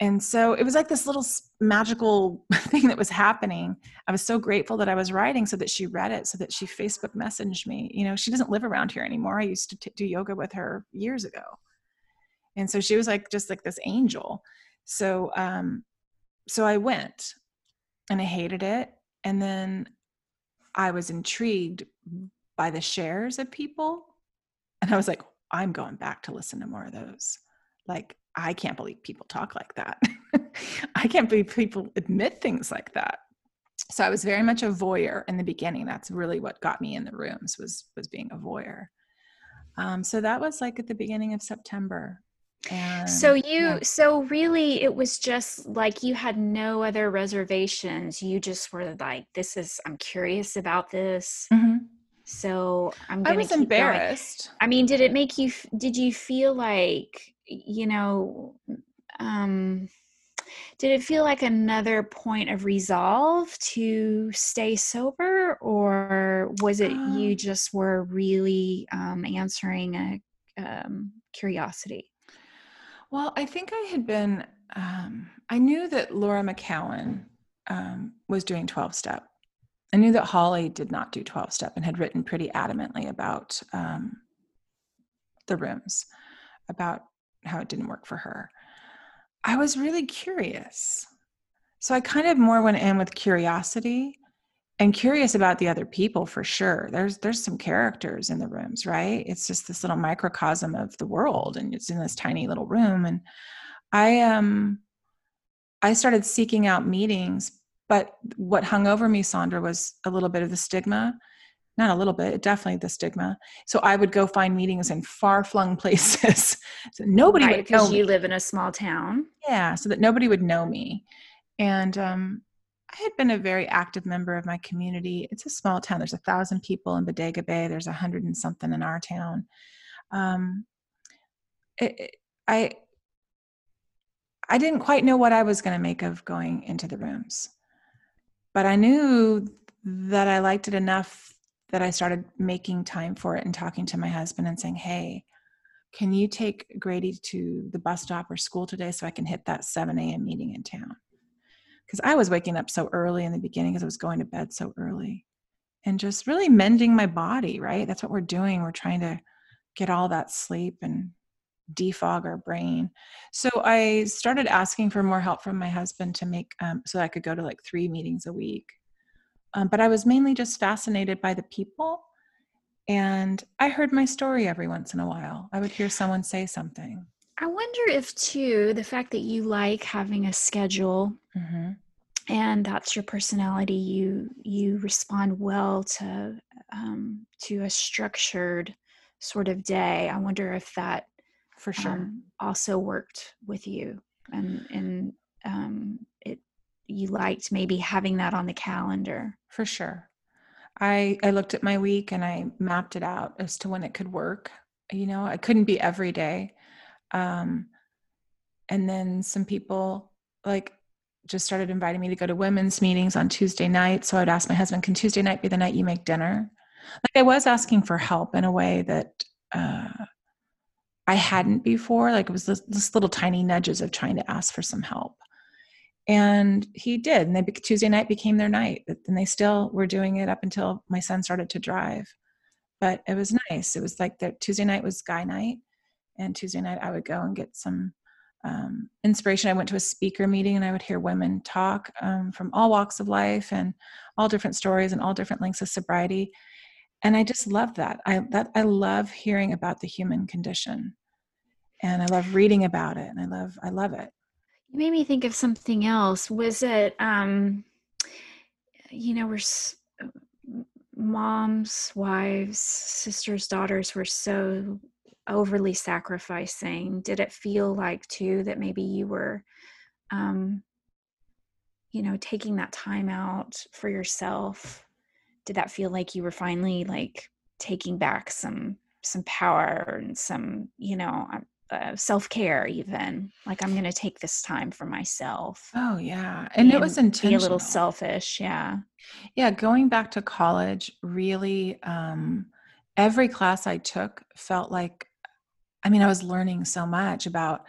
And so it was like this little magical thing that was happening. I was so grateful that I was writing so that she read it, so that she Facebook messaged me. You know, she doesn't live around here anymore. I used to t- do yoga with her years ago. And so she was like just like this angel. So um so I went and I hated it and then I was intrigued by the shares of people and I was like I'm going back to listen to more of those. Like I can't believe people talk like that. I can't believe people admit things like that. So I was very much a voyeur in the beginning. That's really what got me in the rooms was was being a voyeur. Um, so that was like at the beginning of September. And So you, yeah. so really, it was just like you had no other reservations. You just were like, "This is, I'm curious about this." Mhm. So I'm I was keep going. embarrassed. I mean, did it make you? Did you feel like you know? Um, did it feel like another point of resolve to stay sober, or was it you Um, just were really um, answering a um, curiosity? Well, I think I had been, um, I knew that Laura McKowen um, was doing 12 step. I knew that Holly did not do 12 step and had written pretty adamantly about um, the rooms, about how it didn't work for her. I was really curious. So I kind of more went in with curiosity and curious about the other people for sure. There's there's some characters in the rooms, right? It's just this little microcosm of the world and it's in this tiny little room and I um I started seeking out meetings, but what hung over me Sondra was a little bit of the stigma. Not a little bit, definitely the stigma. So I would go find meetings in far-flung places. so nobody Right, would know because me you live in a small town. yeah so that nobody would know me and um, i had been a very active member of my community it's a small town there's a thousand people in bodega bay there's a hundred and something in our town um, it, it- i i didn't quite know what i was going to make of going into the rooms but i knew that i liked it enough that i started making time for it and talking to my husband and saying hey can you take Grady to the bus stop or school today so I can hit that 7 a.m. meeting in town? Because I was waking up so early in the beginning because I was going to bed so early and just really mending my body, right? That's what we're doing. We're trying to get all that sleep and defog our brain. So I started asking for more help from my husband to make, um, so I could go to like three meetings a week. Um, but I was mainly just fascinated by the people and I heard my story every once in a while. I would hear someone say something. I wonder if too the fact that you like having a schedule Mm-hmm. and that's your personality, you you respond well to um, to a structured sort of day. I wonder if that For sure. um, also worked with you and and um, it you liked maybe having that on the calendar. For sure. I I looked at my week and I mapped it out as to when it could work. You know, I couldn't be every day. Um, and then some people like just started inviting me to go to women's meetings on Tuesday night. So I'd ask my husband, "Can Tuesday night be the night you make dinner?" Like I was asking for help in a way that uh, I hadn't before. Like it was this, little tiny nudges of trying to ask for some help and he did and they tuesday night became their night and they still were doing it up until my son started to drive but it was nice. It was like the Tuesday night was guy night, and Tuesday night I would go and get some um, inspiration. I went to a speaker meeting and I would hear women talk um, from all walks of life and all different stories and all different lengths of sobriety. And I just love that. I that I love hearing about the human condition, and I love reading about it, and I love I love it. You made me think of something else. Was it, um, you know, we're s- moms, wives, sisters, daughters were so overly sacrificing. Did it feel like too that maybe you were, um, you know, taking that time out for yourself? Did that feel like you were finally like taking back some some power and some, you know, um, uh, self care even like i'm going to take this time for myself Oh yeah, and it was intentional. be a little selfish yeah Yeah, going back to college, really, um, every class I took felt like, I mean, I was learning so much about,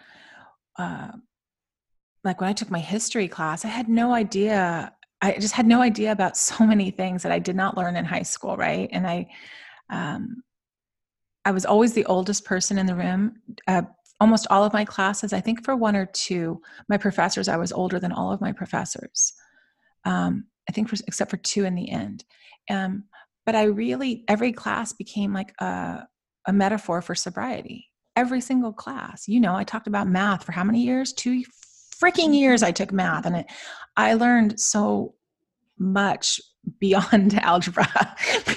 uh, like when I took my history class, I had no idea. I just had no idea about so many things that I did not learn in high school, right? And I, um, I was always the oldest person in the room. Uh, almost all of my classes, I think for one or two, my professors, I was older than all of my professors. Um, I think for, except for two in the end. Um, but I really, every class became like a, a metaphor for sobriety. Every single class. You know, I talked about math for how many years? Two freaking years I took math. And it, I learned so much beyond algebra,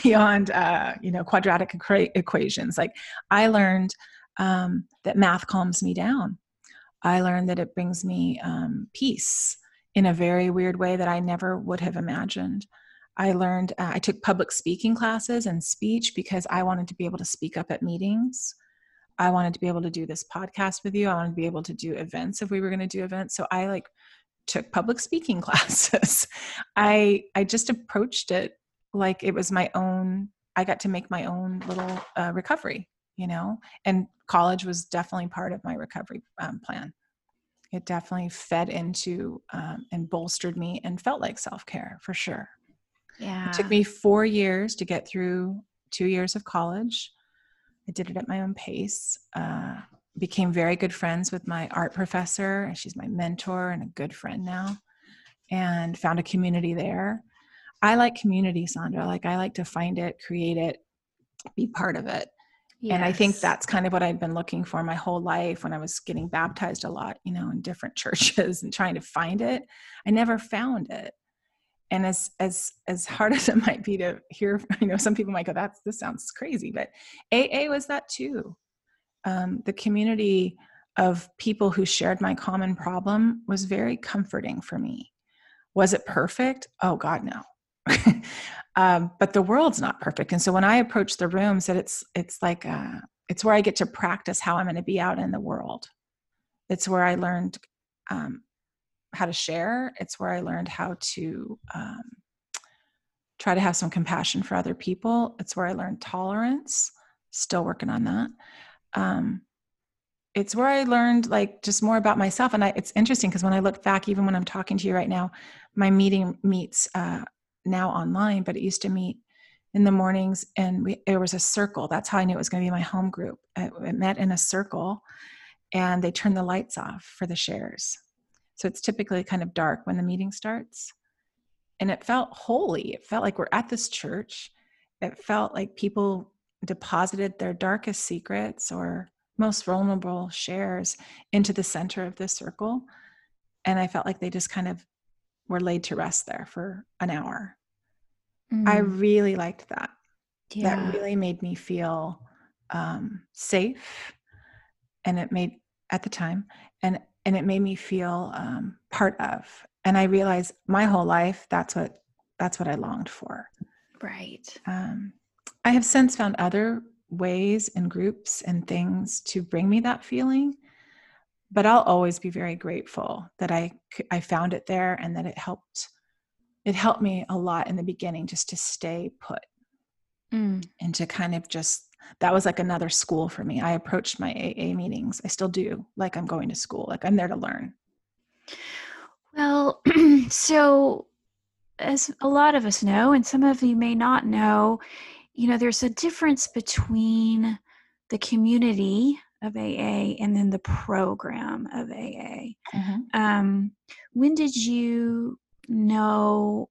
beyond, uh, you know, quadratic equa- equations. Like I learned um, that math calms me down. I learned that it brings me um, peace in a very weird way that I never would have imagined. I learned, uh, I took public speaking classes and speech because I wanted to be able to speak up at meetings. I wanted to be able to do this podcast with you. I wanted to be able to do events if we were going to do events. So I like took public speaking classes. I I just approached it like it was my own. I got to make my own little uh, recovery, you know. And college was definitely part of my recovery um, plan it definitely fed into um, and bolstered me and felt like self-care for sure yeah it took me four years to get through two years of college i did it at my own pace uh, became very good friends with my art professor and she's my mentor and a good friend now and found a community there i like community sondra like i like to find it create it be part of it and I think that's kind of what I'd been looking for my whole life when I was getting baptized a lot, you know, in different churches and trying to find it. I never found it. And as as as hard as it might be to hear, you know, some people might go, "That's this sounds crazy," but AA was that too. Um, the community of people who shared my common problem was very comforting for me. Was it perfect? Oh God, no. um, but the world's not perfect, and so when I approach the rooms, that it's it's like uh, it's where I get to practice how I'm going to be out in the world. It's where I learned um, how to share. It's where I learned how to um, try to have some compassion for other people. It's where I learned tolerance. Still working on that. Um, it's where I learned like just more about myself. And I, it's interesting because when I look back, even when I'm talking to you right now, my meeting meets uh, now online, but it used to meet in the mornings and we, was a circle. That's how I knew it was going to be my home group. It, it met in a circle and they turned the lights off for the shares. So it's typically kind of dark when the meeting starts. And it felt holy. It felt like we're at this church. It felt like people deposited their darkest secrets or most vulnerable shares into the center of this circle. And I felt like they just kind of were laid to rest there for an hour. I Mm, really liked that. yeah. That really made me feel um, safe. And it made, at the time, and, and it made me feel um, part of. And I realized my whole life, that's what, that's what I longed for. right Um, I have since found other ways and groups and things to bring me that feeling, but I'll always be very grateful that i i found it there and that it helped. It helped me a lot in the beginning just to stay put Mm, and to kind of just that was like another school for me. I approached my AA meetings. I still do like I'm going to school. Like I'm there to learn. well so as a lot of us know and some of you may not know you know, there's a difference between the community of AA and then the program of AA. Mm-hmm. Um, when did you know,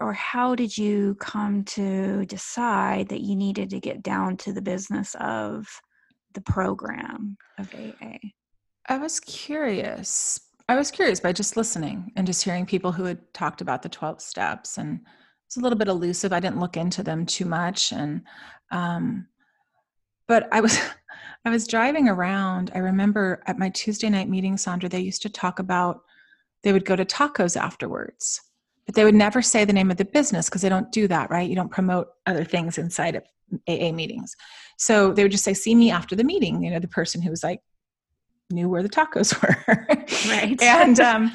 or, how did you come to decide that you needed to get down to the business of the program of AA? I was curious. I was curious by just listening and just hearing people who had talked about the 12 steps and it's a little bit elusive. I didn't look into them too much. And, um, but I was, I was driving around. I remember at my Tuesday night meeting, Sondra, they used to talk about they would go to tacos afterwards, but they would never say the name of the business because they don't do that, right? You don't promote other things inside of AA meetings. So they would just say, see me after the meeting, you know, the person who was like, knew where the tacos were. Right. and um,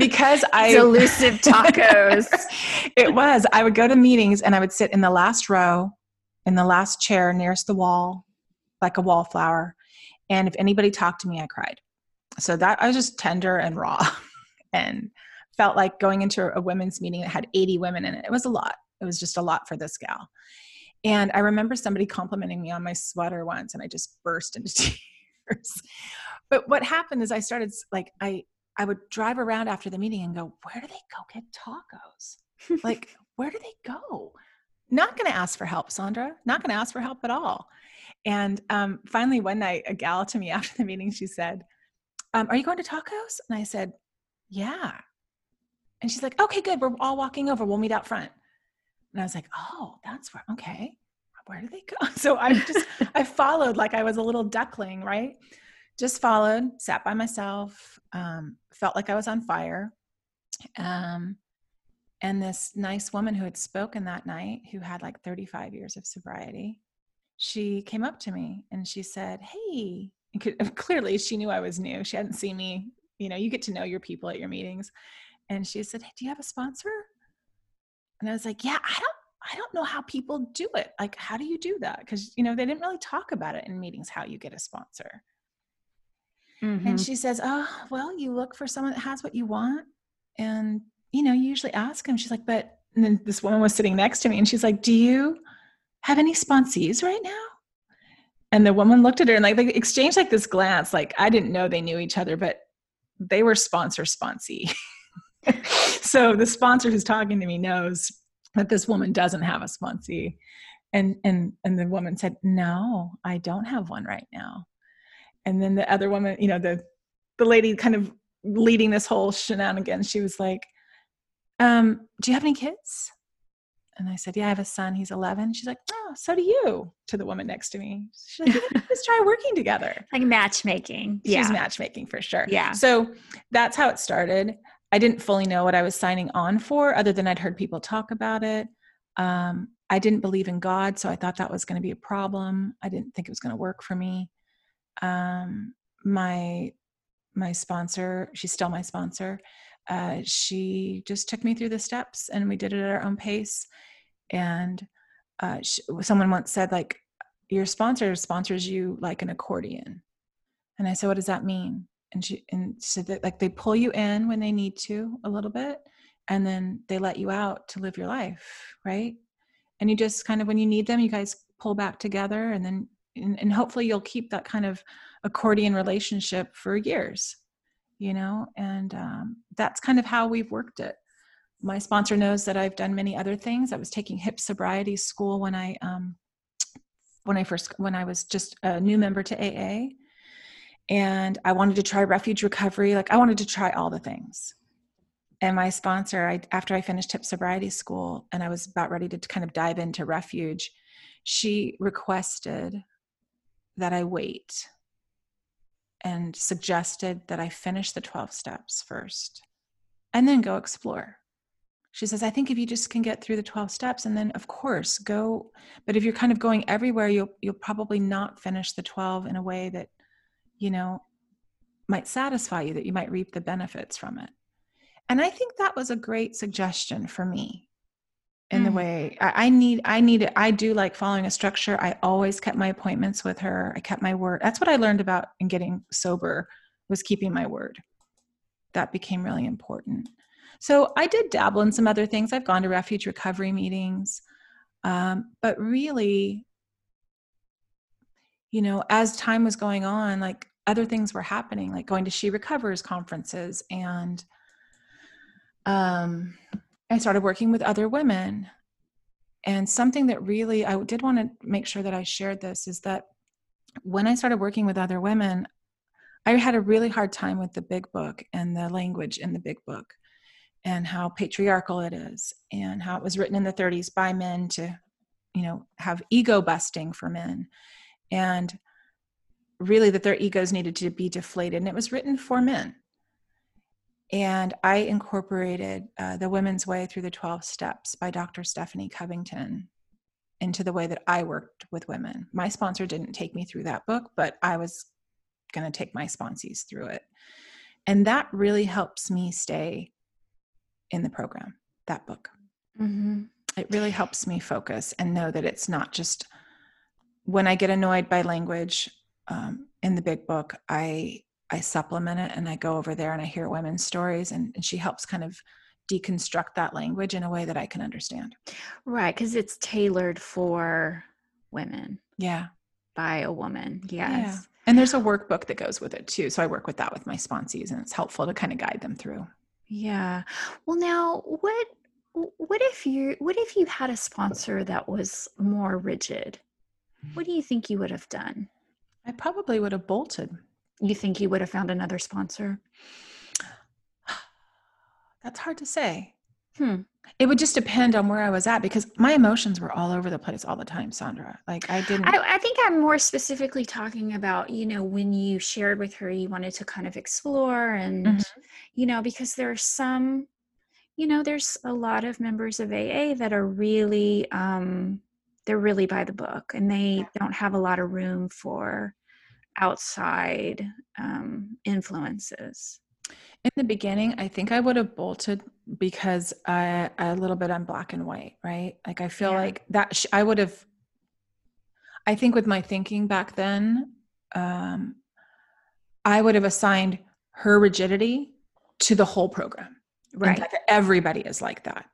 because I elusive tacos. it was. I would go to meetings and I would sit in the last row, in the last chair nearest the wall, like a wallflower. And if anybody talked to me, I cried. So that I was just tender and raw and felt like going into a women's meeting that had 80 women in it. It was a lot. It was just a lot for this gal. And I remember somebody complimenting me on my sweater once and I just burst into tears. But what happened is I started like I I would drive around after the meeting and go, where do they go get tacos? like, where do they go? Not going to ask for help, Sondra. Not going to ask for help at all. And um, finally, one night, a gal to me after the meeting, she said, um, Are you going to tacos? And I said, Yeah. And she's like, Okay, good. We're all walking over. We'll meet out front. And I was like, Oh, that's where, okay. Where do they go? So I just, I followed like I was a little duckling, right? Just followed, sat by myself, um, felt like I was on fire. Um, and this nice woman who had spoken that night, who had like 35 years of sobriety, she came up to me and she said, Hey, could, clearly she knew I was new. She hadn't seen me. You know, you get to know your people at your meetings. And she said, hey, Do you have a sponsor? And I was like, Yeah, I don't. I don't know how people do it. Like, how do you do that? Because, you know, they didn't really talk about it in meetings how you get a sponsor. Mhm. And she says, Oh, well, you look for someone that has what you want. And, you know, you usually ask them. She's like, But, and then this woman was sitting next to me and she's like, Do you have any sponsees right now? And the woman looked at her and like they exchanged like this glance. Like I didn't know they knew each other, but they were sponsor sponsee. so the sponsor who's talking to me knows that this woman doesn't have a sponsee. And and and the woman said, No, I don't have one right now and then the other woman you know the the lady kind of leading this whole shenanigans she was like um do you have any kids and i said yeah i have a son he's 11 she's like oh so do you to the woman next to me she's like let's try working together like matchmaking. she's Yeah. matchmaking for sure Yeah. so that's how it started i didn't fully know what i was signing on for other than i'd heard people talk about it. Um, i didn't believe in god so i thought that was going to be a problem. I didn't think it was going to work for me. Um, my my sponsor she's still my sponsor uh, she just took me through the steps and we did it at our own pace. And uh, sh someone once said like your sponsor sponsors you like an accordion. And i said what does that mean and she and said that like they pull you in when they need to a little bit and then they let you out to live your life right? And you just kind of when you need them you guys pull back together and then and, and hopefully you'll keep that kind of accordion relationship for years you know? And um, that's kind of how we've worked it. My sponsor knows that i've done many other things. I was taking hip sobriety school when i um, when i first when i was just a new member to aa and i wanted to try refuge recovery. Like i wanted to try all the things. And my sponsor I, after i finished hip sobriety school and i was about ready to kind of dive into refuge she requested that I wait and suggested that I finish the 12 steps first and then go explore. She says, I think if you just can get through the 12 steps and then of course go, but if you're kind of going everywhere, you'll you'll probably not finish the 12 in a way that, you know, might satisfy you, that you might reap the benefits from it. And I think that was a great suggestion for me in the Mm. way I, I need i need it i do like following a structure. I always kept my appointments with her. I kept my word. That's what i learned about in getting sober was keeping my word. That became really important. So i did dabble in some other things. I've gone to refuge recovery meetings. Um, but really, you know, as time was going on, like other things were happening, like going to She Recovers conferences. And um, I started working with other women. And something that really, I did want to make sure that I shared this is that when I started working with other women, I had a really hard time with the big book and the language in the big book and how patriarchal it is and how it was written in the 30s by men to you know have ego busting for men and really that their egos needed to be deflated. And it was written for men. And i incorporated uh, the women's way through the 12 steps by dr stephanie covington into the way that i worked with women. My sponsor didn't take me through that book but i was going to take my sponsees through it. And that really helps me stay in the program that book. Mm-hmm. it really helps me focus and know that it's not just when i get annoyed by language um, in the big book i i supplement it and i go over there and i hear women's stories and, and she helps kind of deconstruct that language in a way that i can understand right because it's tailored for women yeah by a woman yes yeah. and there's a workbook that goes with it too so i work with that with my sponsees and it's helpful to kind of guide them through yeah. Well, now what what if you what if you had a sponsor that was more rigid? What do you think you would have done? I probably would have bolted. You think you would have found another sponsor? That's hard to say. Hmm. It would just depend on where I was at because my emotions were all over the place all the time, Sondra. Like I didn't. I, I, think I'm more specifically talking about, you know, when you shared with her, you wanted to kind of explore and, mm-hmm. you know, because there are some, you know, there's a lot of members of AA that are really, um, they're really by the book and they don't have a lot of room for outside um, influences. In the beginning, I think I would have bolted because I a little bit on black and white, right? Like I feel yeah. like that sh- I would have. I think with my thinking back then, um, I would have assigned her rigidity to the whole program. Right. Like everybody is like that.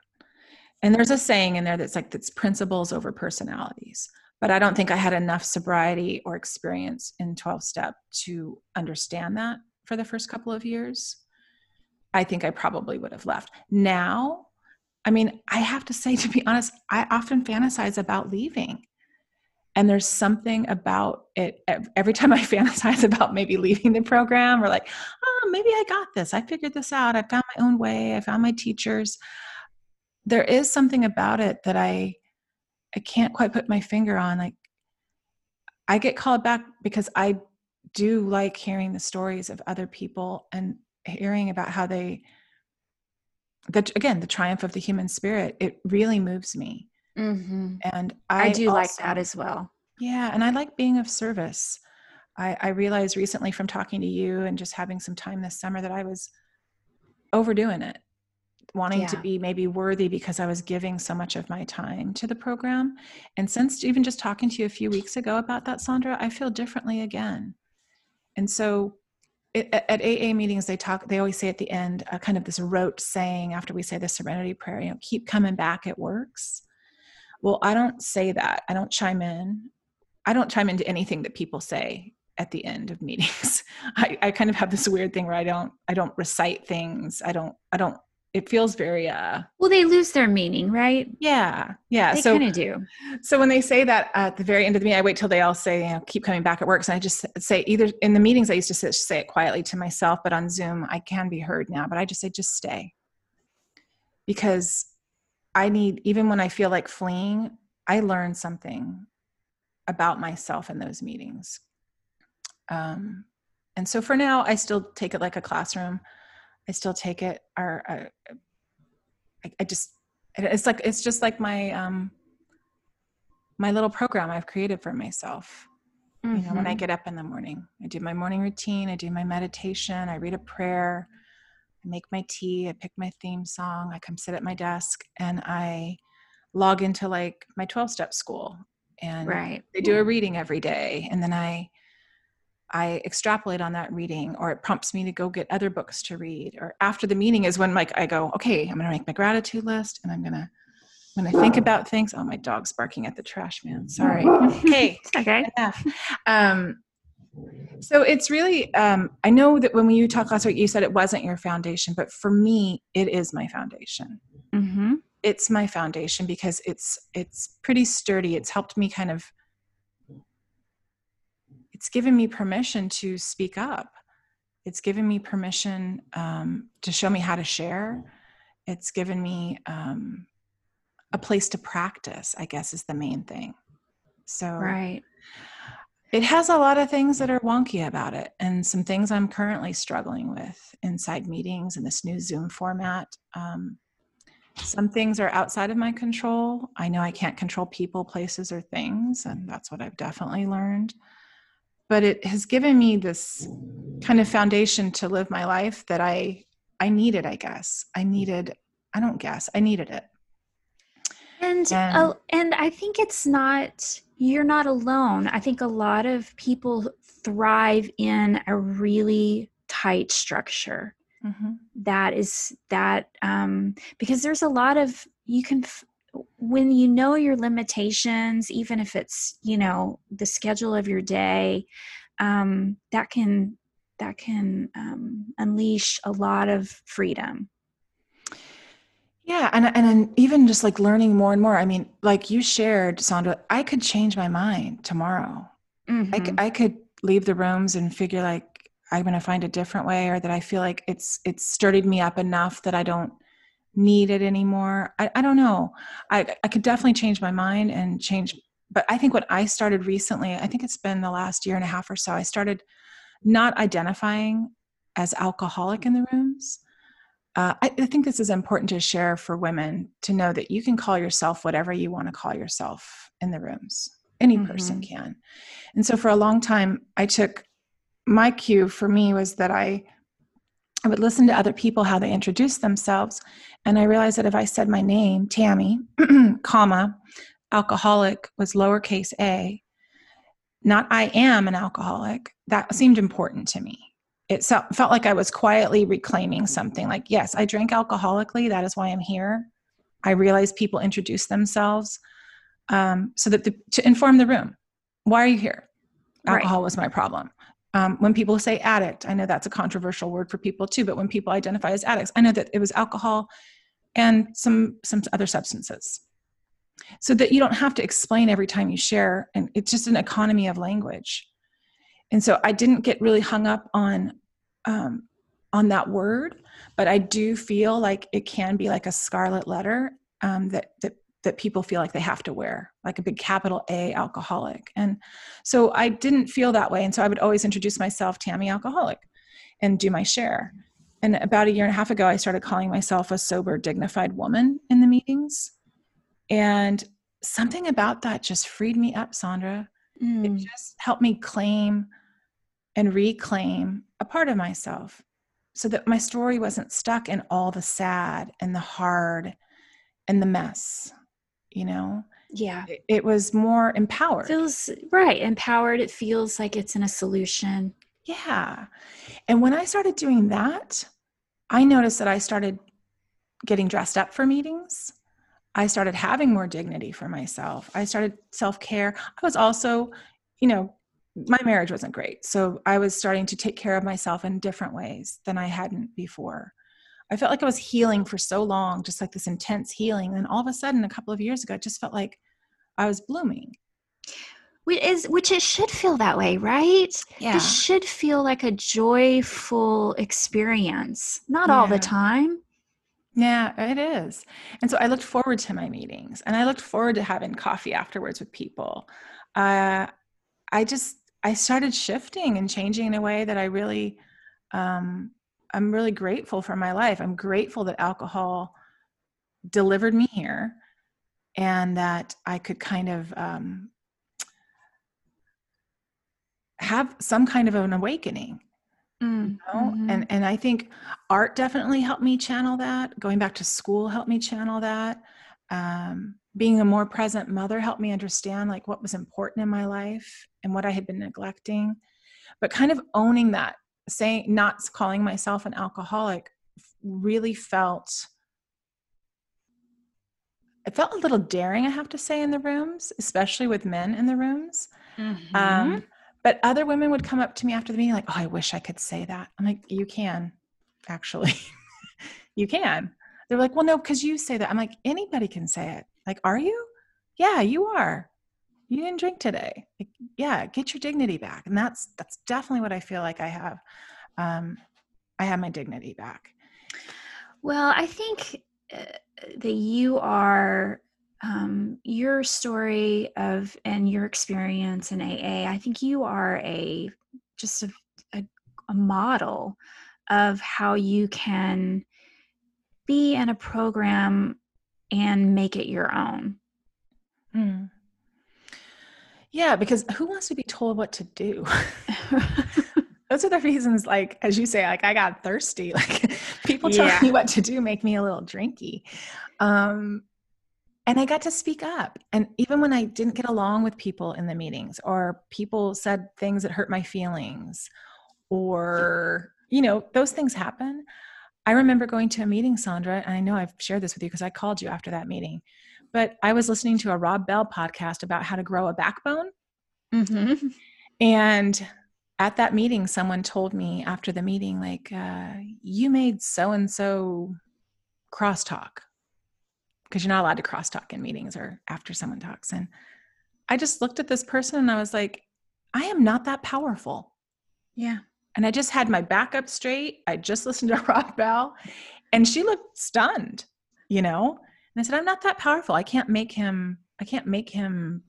And there's a saying in there that's like that's principles over personalities. But I don't think I had enough sobriety or experience in 12 step to understand that for the first couple of years. I think I probably would have left. Now, I mean, I have to say, to be honest, I often fantasize about leaving. And there's something about it every time I fantasize about maybe leaving the program or like, oh, maybe I got this. I figured this out. I found my own way. I found my teachers. There is something about it that I I can't quite put my finger on. Like I get called back because I do like hearing the stories of other people and hearing about how they that again the triumph of the human spirit it really moves me mm-hmm. and I, I do also, like that as well yeah and i like being of service I, I realized recently from talking to you and just having some time this summer that i was overdoing it wanting yeah. to be maybe worthy because i was giving so much of my time to the program and since even just talking to you a few weeks ago about that sondra i feel differently again and so it, at AA meetings, they talk, they always say at the end, uh, kind of this rote saying after we say the serenity prayer, you know, keep coming back, it works. Well, I don't say that. I don't chime in. I don't chime into anything that people say at the end of meetings. I, I kind of have this weird thing where I don't, I don't recite things. I don't, I don't it feels very uh well they lose their meaning right? Yeah yeah they so kind of do. so when they say that at the very end of the meeting i wait till they all say you know keep coming back at work so i just say either in the meetings i used to say, say it quietly to myself but on zoom i can be heard now but i just say just stay. Because i need even when i feel like fleeing i learn something about myself in those meetings. Um and so for now i still take it like a classroom I still take it or uh, I, I, just it's like it's just like my um my little program I've created for myself. Mm-hmm. You know, when I mm-hmm. get up in the morning, I do my morning routine, I do my meditation, I read a prayer, I make my tea, I pick my theme song, I come sit at my desk and I log into like my 12 step school and right. they do a reading every day and then I I extrapolate on that reading or it prompts me to go get other books to read or after the meeting is when like I go okay I'm going to make my gratitude list and I'm going to when I think about things, oh, my dog's barking at the trash man. Sorry. hey, okay. enough. Um, so it's really, um, I know that when you talked last week, you said it wasn't your foundation, but for me, it is my foundation. Mm-hmm. It's my foundation because it's it's pretty sturdy. It's helped me kind of. It's given me permission to speak up. It's given me permission um, to show me how to share. It's given me um, a place to practice. I guess is the main thing. So Right. it has a lot of things that are wonky about it, and some things I'm currently struggling with inside meetings in this new Zoom format. Um, some things are outside of my control. I know I can't control people, places, or things, and that's what I've definitely learned. But it has given me this kind of foundation to live my life that I I needed. I guess I needed. I don't guess. I needed it. And And- uh, and I think it's not you're not alone. I think a lot of people thrive in a really tight structure. That is that um, because there's a lot of you can f- when you know your limitations, even if it's you know the schedule of your day, um, that can that can um, unleash a lot of freedom. Yeah, and and then even just like learning more and more. I mean, like you shared, Sondra, I could change my mind tomorrow. I, Mhm. c- I could leave the rooms and figure like I'm going to find a different way, or that I feel like it's it's sturdied me up enough that I don't need it anymore. I, I don't know. I I could definitely change my mind and change. But I think what I started recently, I think it's been the last year and a half or so. I started not identifying as alcoholic in the rooms. Uh, I, I think this is important to share for women to know that you can call yourself whatever you want to call yourself in the rooms. Any person can. And so for a long time, I took my cue for me was that I I would listen to other people how they introduced themselves, and I realized that if I said my name, Tammi, comma, alcoholic was lowercase a, not I am an alcoholic, that seemed important to me. It felt like I was quietly reclaiming something like, yes, I drank alcoholically, that is why I'm here. I realized people introduce themselves um, so that the, to inform the room. Why are you here? Right. Alcohol was my problem. Um, when people say addict, I know that's a controversial word for people too, but when people identify as addicts, I know that it was alcohol and some some other substances. So that you don't have to explain every time you share, and it's just an economy of language. And so I didn't get really hung up on um, on that word, but I do feel like it can be like a scarlet letter um, that that that people feel like they have to wear, like a big capital A alcoholic. And so I didn't feel that way. And so I would always introduce myself, Tammi Alcoholic, and do my share. And about a year and a half ago, I started calling myself a sober, dignified woman in the meetings. And something about that just freed me up, Sondra. It Mm. just helped me claim and reclaim a part of myself so that my story wasn't stuck in all the sad and the hard and the mess, you know? Yeah. It, it was more empowered. feels right empowered it feels like it's in a solution Yeah. And when I started doing that, I noticed that I started getting dressed up for meetings. I started having more dignity for myself. I started self care. I was also, you know, my marriage wasn't great. So I was starting to take care of myself in different ways than I hadn't before. I felt like I was healing for so long, just like this intense healing. And all of a sudden, a couple of years ago, it just felt like I was blooming. Which is which it should feel that way right Yeah. it should feel like a joyful experience not all the time Yeah, it is. And so I looked forward to my meetings and I looked forward to having coffee afterwards with people. Uh, I just, I started shifting and changing in a way that I really, um, I'm really grateful for my life. I'm grateful that alcohol delivered me here and that I could kind of um, have some kind of an awakening Mm, you know? mhm. and and i think art definitely helped me channel that going back to school helped me channel that um, being a more present mother helped me understand like what was important in my life and what i had been neglecting but kind of owning that saying not calling myself an alcoholic really felt it felt a little daring, I have to say, in the rooms, especially with men in the rooms. Mm-hmm. Um, but other women would come up to me after the meeting, like, "Oh, I wish I could say that." I'm like, "You can, actually, you can." They're like, "Well, no, because you say that." I'm like, "Anybody can say it." Like, "Are you?" Yeah, you are. You didn't drink today. Like, yeah, get your dignity back, and that's that's definitely what I feel like I have. Um, I have my dignity back. Well, I think uh, that you are um, your story of and your experience in AA. I think you are a just a, a, a model of how you can be in a program and make it your own. Mm. Yeah, because who wants to be told what to do? Those are the reasons, like, as you say, like, I got thirsty. Like, people telling Yeah. me what to do make me a little drinky. Um, and I got to speak up. And even when I didn't get along with people in the meetings, or people said things that hurt my feelings, or, you know, those things happen. I remember going to a meeting, Sondra, and I know I've shared this with you because I called you after that meeting. But I was listening to a Rob Bell podcast about how to grow a backbone. mm-hmm. And at that meeting, someone told me after the meeting, like, uh, you made so and so crosstalk because you're not allowed to crosstalk in meetings or after someone talks. And I just looked at this person and I was like, I am not that powerful. Yeah. And I just had my back up straight. I just listened to Rob Bell and she looked stunned, you know? And I said, I'm not that powerful. I can't make him, I can't make him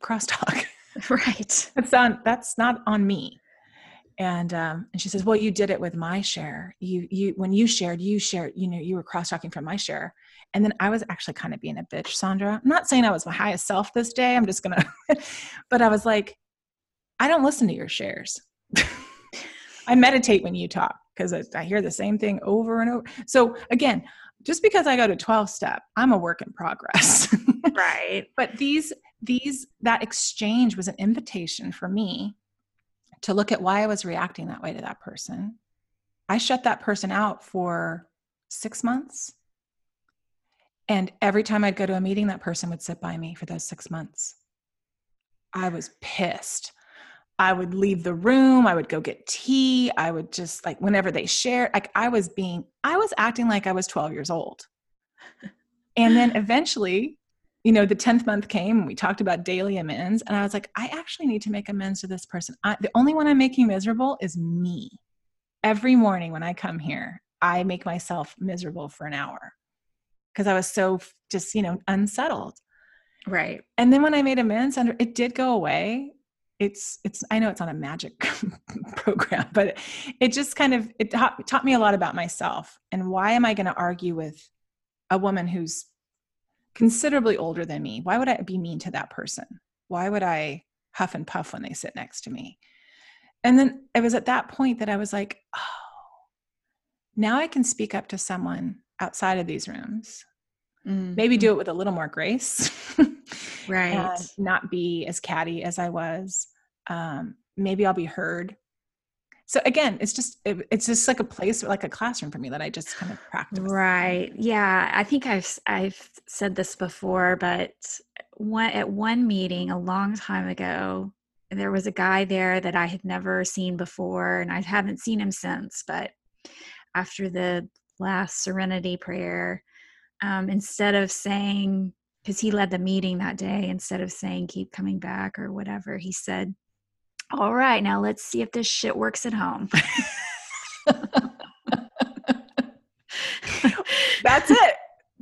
crosstalk. Right. that's on that's not on me and um and she says well you did it with my share you you when you shared you shared you know you were cross talking from my share and then i was actually kind of being a bitch sondra. I'm not saying i was my highest self this day i'm just gonna but i was like i don't listen to your shares. I meditate when you talk because I, I hear the same thing over and over so again just because i go to 12 step i'm a work in progress. Right. but these these that exchange was an invitation for me to look at why i was reacting that way to that person. I shut that person out for six months and every time i'd go to a meeting that person would sit by me for those six months. I was pissed. I would leave the room i would go get tea i would just like whenever they shared like i was being i was acting like i was 12 years old. And then eventually you know the 10th month came and we talked about daily amends and i was like i actually need to make amends to this person. I, the only one i'm making miserable is me. Every morning when i come here i make myself miserable for an hour because i was so just you know unsettled. Right. and then when i made amends under it did go away. It's it's i know it's not a magic program but it just kind of it taught, taught me a lot about myself. And why am i going to argue with a woman who's considerably older than me? Why would i be mean to that person? Why would i huff and puff when they sit next to me? And then it was at that point that i was like oh now i can speak up to someone outside of these rooms maybe do it with a little more grace Right. not be as catty as I was. Um, maybe I'll be heard. So again, it's just it, it's just like a place, like a classroom for me that I just kind of practice. Right. Yeah. I think I've I've said this before, but one at one meeting a long time ago, there was a guy there that I had never seen before, and I haven't seen him since. But after the last Serenity prayer, um, instead of saying because he led the meeting that day, instead of saying "keep coming back" or whatever, he said, "All right, now let's see if this shit works at home." That's it.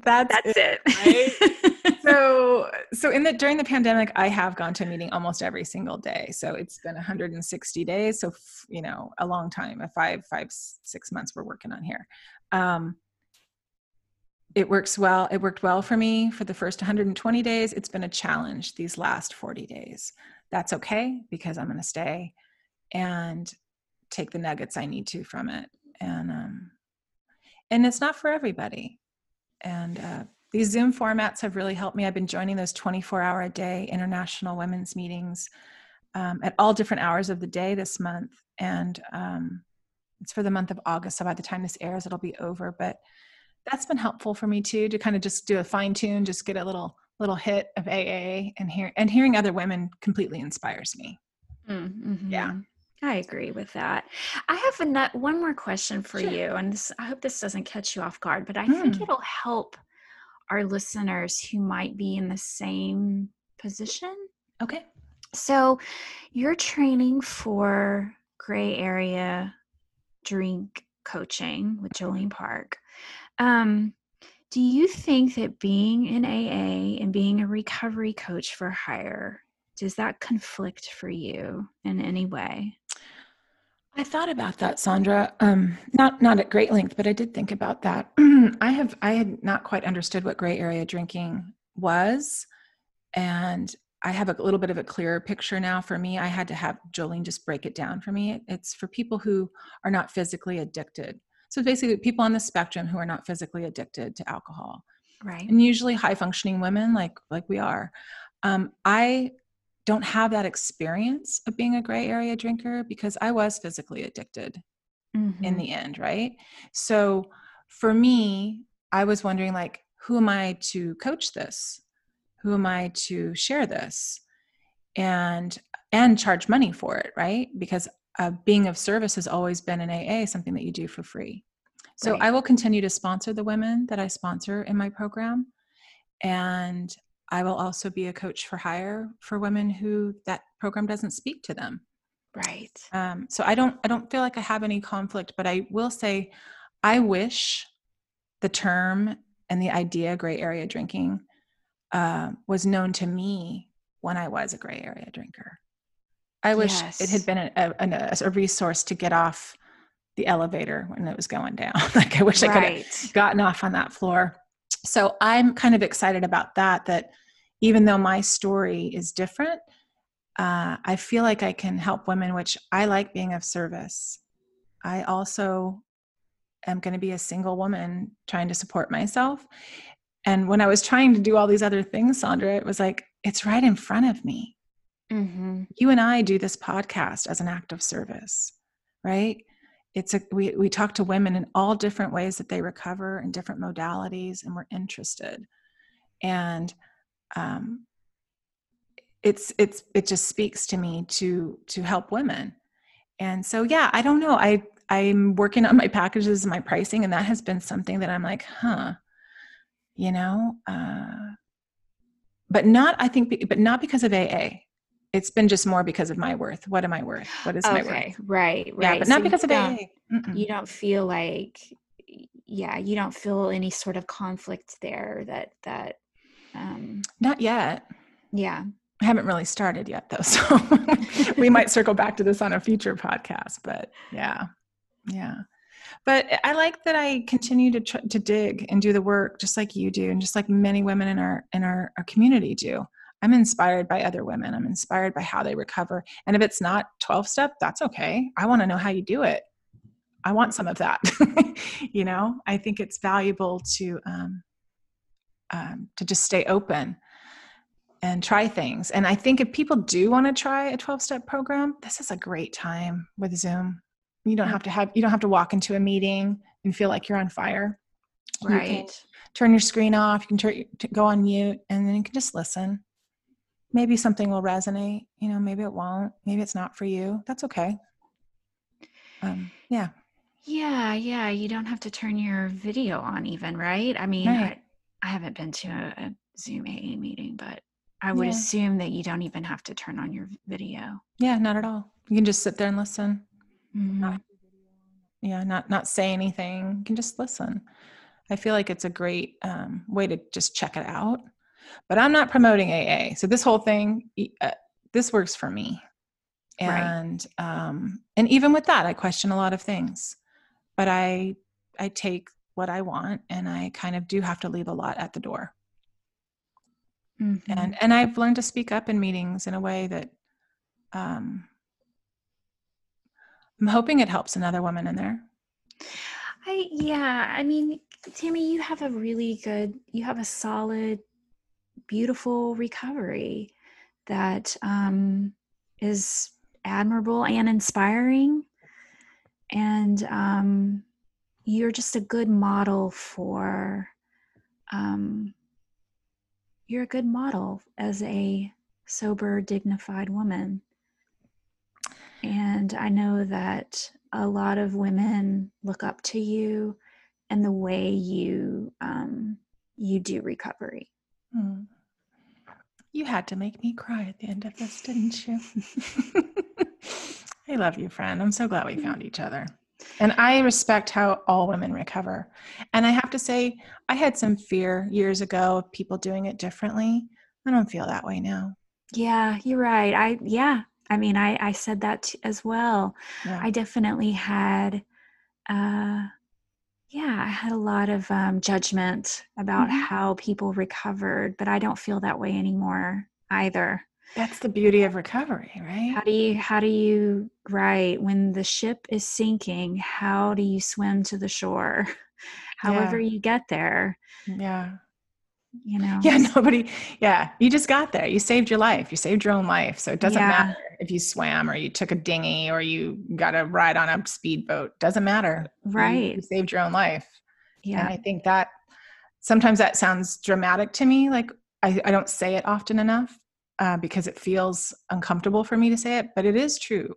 That's, That's it. it. So so in the during the pandemic, I have gone to a meeting almost every single day. So it's been 160 days. So f- you know, a long time. A five five six months we're working on here. Um, it works well. It worked well for me for the first 120 days. It's been a challenge these last 40 days. That's okay because I'm going to stay and take the nuggets I need to from it. And um, and it's not for everybody. And uh, these Zoom formats have really helped me. I've been joining those 24 hour a day international women's meetings um, at all different hours of the day this month. And um, it's for the month of August. So by the time this airs, it'll be over. But that's been helpful for me too to kind of just do a fine tune, just get a little little hit of AA and hear and hearing other women completely inspires me. Mm-hmm. Yeah. I agree with that. I have a, one more question for Sure. you, and this, I hope this doesn't catch you off guard, but I think Mm. it'll help our listeners who might be in the same position. Okay. So, you're training for gray area drink coaching with Jolene Park. Um, do you think that being in AA and being a recovery coach for hire does that conflict for you in any way? I thought about that, Sondra. Um, not not at great length, but I did think about that. I have I had not quite understood what gray area drinking was, and I have a little bit of a clearer picture now. For me, I had to have Jolene just break it down for me. It's for people who are not physically addicted. So basically, people on the spectrum who are not physically addicted to alcohol Right. and usually high functioning women like like we are um, i don't have that experience of being a gray area drinker because i was physically addicted in Mhm. the end right? So for me i was wondering like who am i to coach this? Who am i to share this? And and charge money for it right? Because uh, being of service has always been an aa something that you do for free. So Right. i will continue to sponsor the women that i sponsor in my program. And i will also be a coach for hire for women who that program doesn't speak to them right. um, so I don't I don't feel like I have any conflict, but I will say I wish the term and the idea gray area drinking uh, was known to me when I was a gray area drinker. I wish it had been a, a, a resource to get off the elevator when it was going down. like I wish I could have gotten off on that floor. So I'm kind of excited about that. That even though my story is different, uh, I feel like I can help women, which I like being of service. I also am going to be a single woman trying to support myself. And when I was trying to do all these other things, Sondra, it was like, it's right in front of me. Mm-hmm. You and I do this podcast as an act of service, right? It's a we we talk to women in all different ways that they recover in different modalities, and we're interested. And um, it's it's it just speaks to me to to help women. And so yeah, I don't know. I I'm working on my packages and my pricing, and that has been something that I'm like, huh, you know. Uh, but not I think, but not because of AA. It's been just more because of my worth. What am I worth? What is my worth? Right. Right. Yeah, but So not because of AA. Mm-mm. You don't feel like, yeah, you don't feel any sort of conflict there. That that, um, Not yet. yeah. I haven't really started yet, though. So we might circle back to this on a future podcast. But yeah, yeah. But I like that I continue to tr- to dig and do the work, just like you do, and just like many women in our in our, our community do. I'm inspired by other women. I'm inspired by how they recover. And if it's not 12 step, that's okay. I want to know how you do it. I want some of that. you know, I think it's valuable to um, um, to just stay open and try things. And I think if people do want to try a 12 step program, this is a great time with Zoom. You don't have to have you don't have to walk into a meeting and feel like you're on fire. You Right. turn your screen off, you can turn go on mute and then you can just listen. Maybe something will resonate, you know, maybe it won't. Maybe it's not for you. That's okay. Um, yeah. Yeah. Yeah. You don't have to turn your video on, even. Right. I mean, Right. I, haven't been to a, a Zoom AA meeting, but I would Yeah. assume that you don't even have to turn on your video. Yeah, not at all. You can just sit there and listen. Mhm. yeah not not say anything you can just listen i feel like it's a great um, way to just check it out but i'm not promoting aa so this whole thing uh, this works for me Right. and um and even with that i question a lot of things but i i take what i want and i kind of do have to leave a lot at the door Mhm. and and i've learned to speak up in meetings in a way that um i'm hoping it helps another woman in there I yeah, I mean, Tammi, you have a really good, you have a solid, beautiful recovery that um, is admirable and inspiring. And um, you're just a good model for um, you're a good model as a sober dignified woman and i know that a lot of women look up to you and the way you um, you do recovery Hmm. You had to make me cry at the end of this, didn't you? I love you, friend. I'm so glad we found each other. And I respect how all women recover. And I have to say, I had some fear years ago of people doing it differently. I don't feel that way now. yeah you're right i yeah i mean i i said that t- as well Yeah. I definitely had, uh, yeah, I had a lot of um, judgment about Mhm. how people recovered, but I don't feel that way anymore either. That's the beauty of recovery, right How do you, how do you, right, when the ship is sinking, how do you swim to the shore? However, you get there, Yeah. you know? Yeah, nobody, yeah, you just got there. You saved your life. You saved your own life. So it doesn't Yeah. matter if you swam or you took a dinghy or you got a ride on a speedboat. Doesn't matter. Right. You, saved your own life. And Yeah. I think that sometimes that sounds dramatic to me. Like I, I don't say it often enough uh, because it feels uncomfortable for me to say it, but it is true.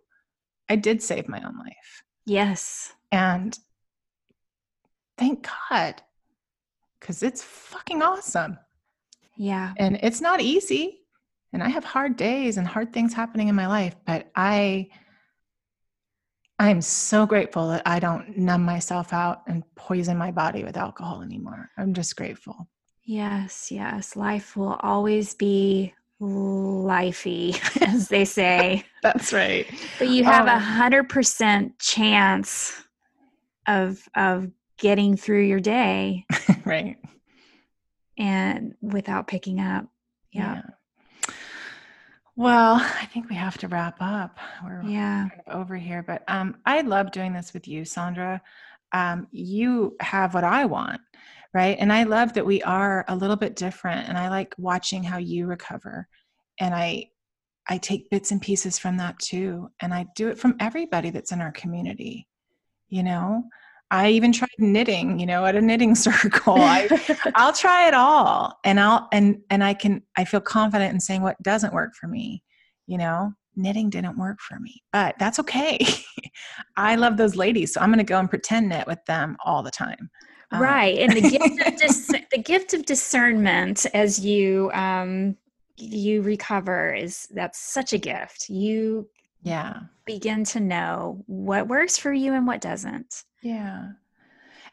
I did save my own life. Yes. And thank God, because it's fucking awesome. Yeah. And it's not easy. And I have hard days and hard things happening in my life, but I I'm so grateful that I don't numb myself out and poison my body with alcohol anymore. I'm just grateful. Yes. Yes. Life will always be lifey, as they say. That's right. But you have a Oh. hundred percent chance of of getting through your day right. and without picking up. Yeah. Well, I think we have to wrap up. We're Yeah. kind of over here, but um, I love doing this with you, Sondra. Um, you have what I want, right? And I love that we are a little bit different, and I like watching how you recover. And I, I take bits and pieces from that too, and I do it from everybody that's in our community. You know, I even tried knitting. You know, at a knitting circle, I I'll try it all and I'll and and I can I feel confident in saying what doesn't work for me. You know, knitting didn't work for me, but that's okay. I love those ladies, so I'm going to go and pretend knit with them all the time. Um, Right. And the gift of dis- the gift of discernment as you um you recover is that's such a gift. You Yeah. begin to know what works for you and what doesn't. Yeah.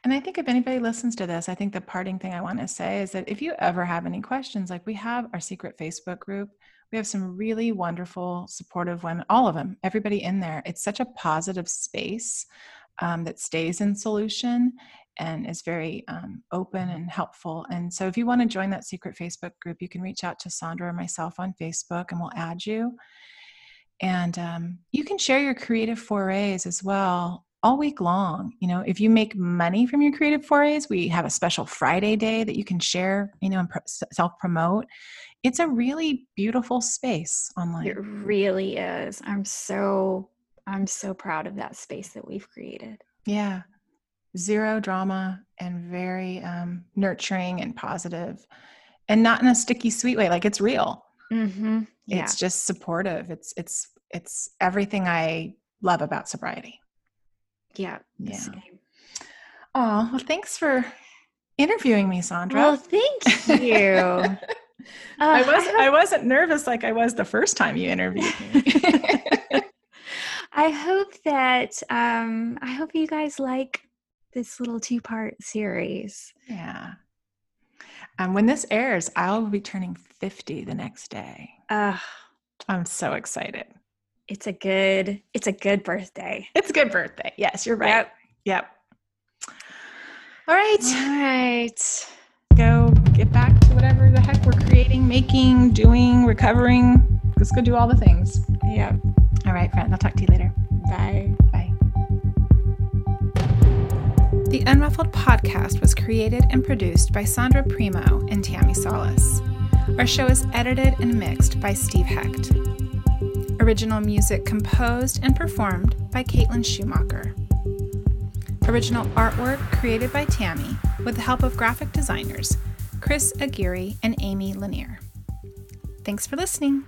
And I think if anybody listens to this, I think the parting thing I want to say is that if you ever have any questions, like we have our secret Facebook group, we have some really wonderful, supportive women, all of them, everybody in there. It's such a positive space um, that stays in solution and is very um, open and helpful. And so if you want to join that secret Facebook group, you can reach out to Sondra or myself on Facebook and we'll add you. And um, you can share your creative forays as well all week long. You know, if you make money from your creative forays, we have a special Friday day that you can share, you know, and pro- self promote. It's a really beautiful space online. It really is. I'm so I'm so proud of that space that we've created. Yeah. Zero drama and very um, nurturing and positive and not in a sticky sweet way. Like it's real. Mm-hmm. Yeah. It's just supportive. It's, it's, it's everything I love about sobriety. yeah. Yeah. same. Oh, well, thanks for interviewing me, Sondra. Well, thank you. I Uh, was hope- I wasn't nervous like I was the first time you interviewed me. I hope that um, I hope you guys like this little two part series. yeah. And when this airs, I'll be turning 50 the next day. Uh, I'm so excited. it's a good it's a good birthday. It's a good birthday. Yes, you're right. Yep. Yep. All right. All right. Go get back to whatever the heck we're creating, making, doing, recovering. Let's go do all the things. Yep. All right, friend. I'll talk to you later. Bye. Bye. The Unruffled podcast was created and produced by Sondra Primeaux and Tammi Salas. Our show is edited and mixed by Steve Hecht. Original music composed and performed by Caitlin Schumacher. Original artwork created by Tammi with the help of graphic designers Chris Aguirre and Amy Lanier. Thanks for listening.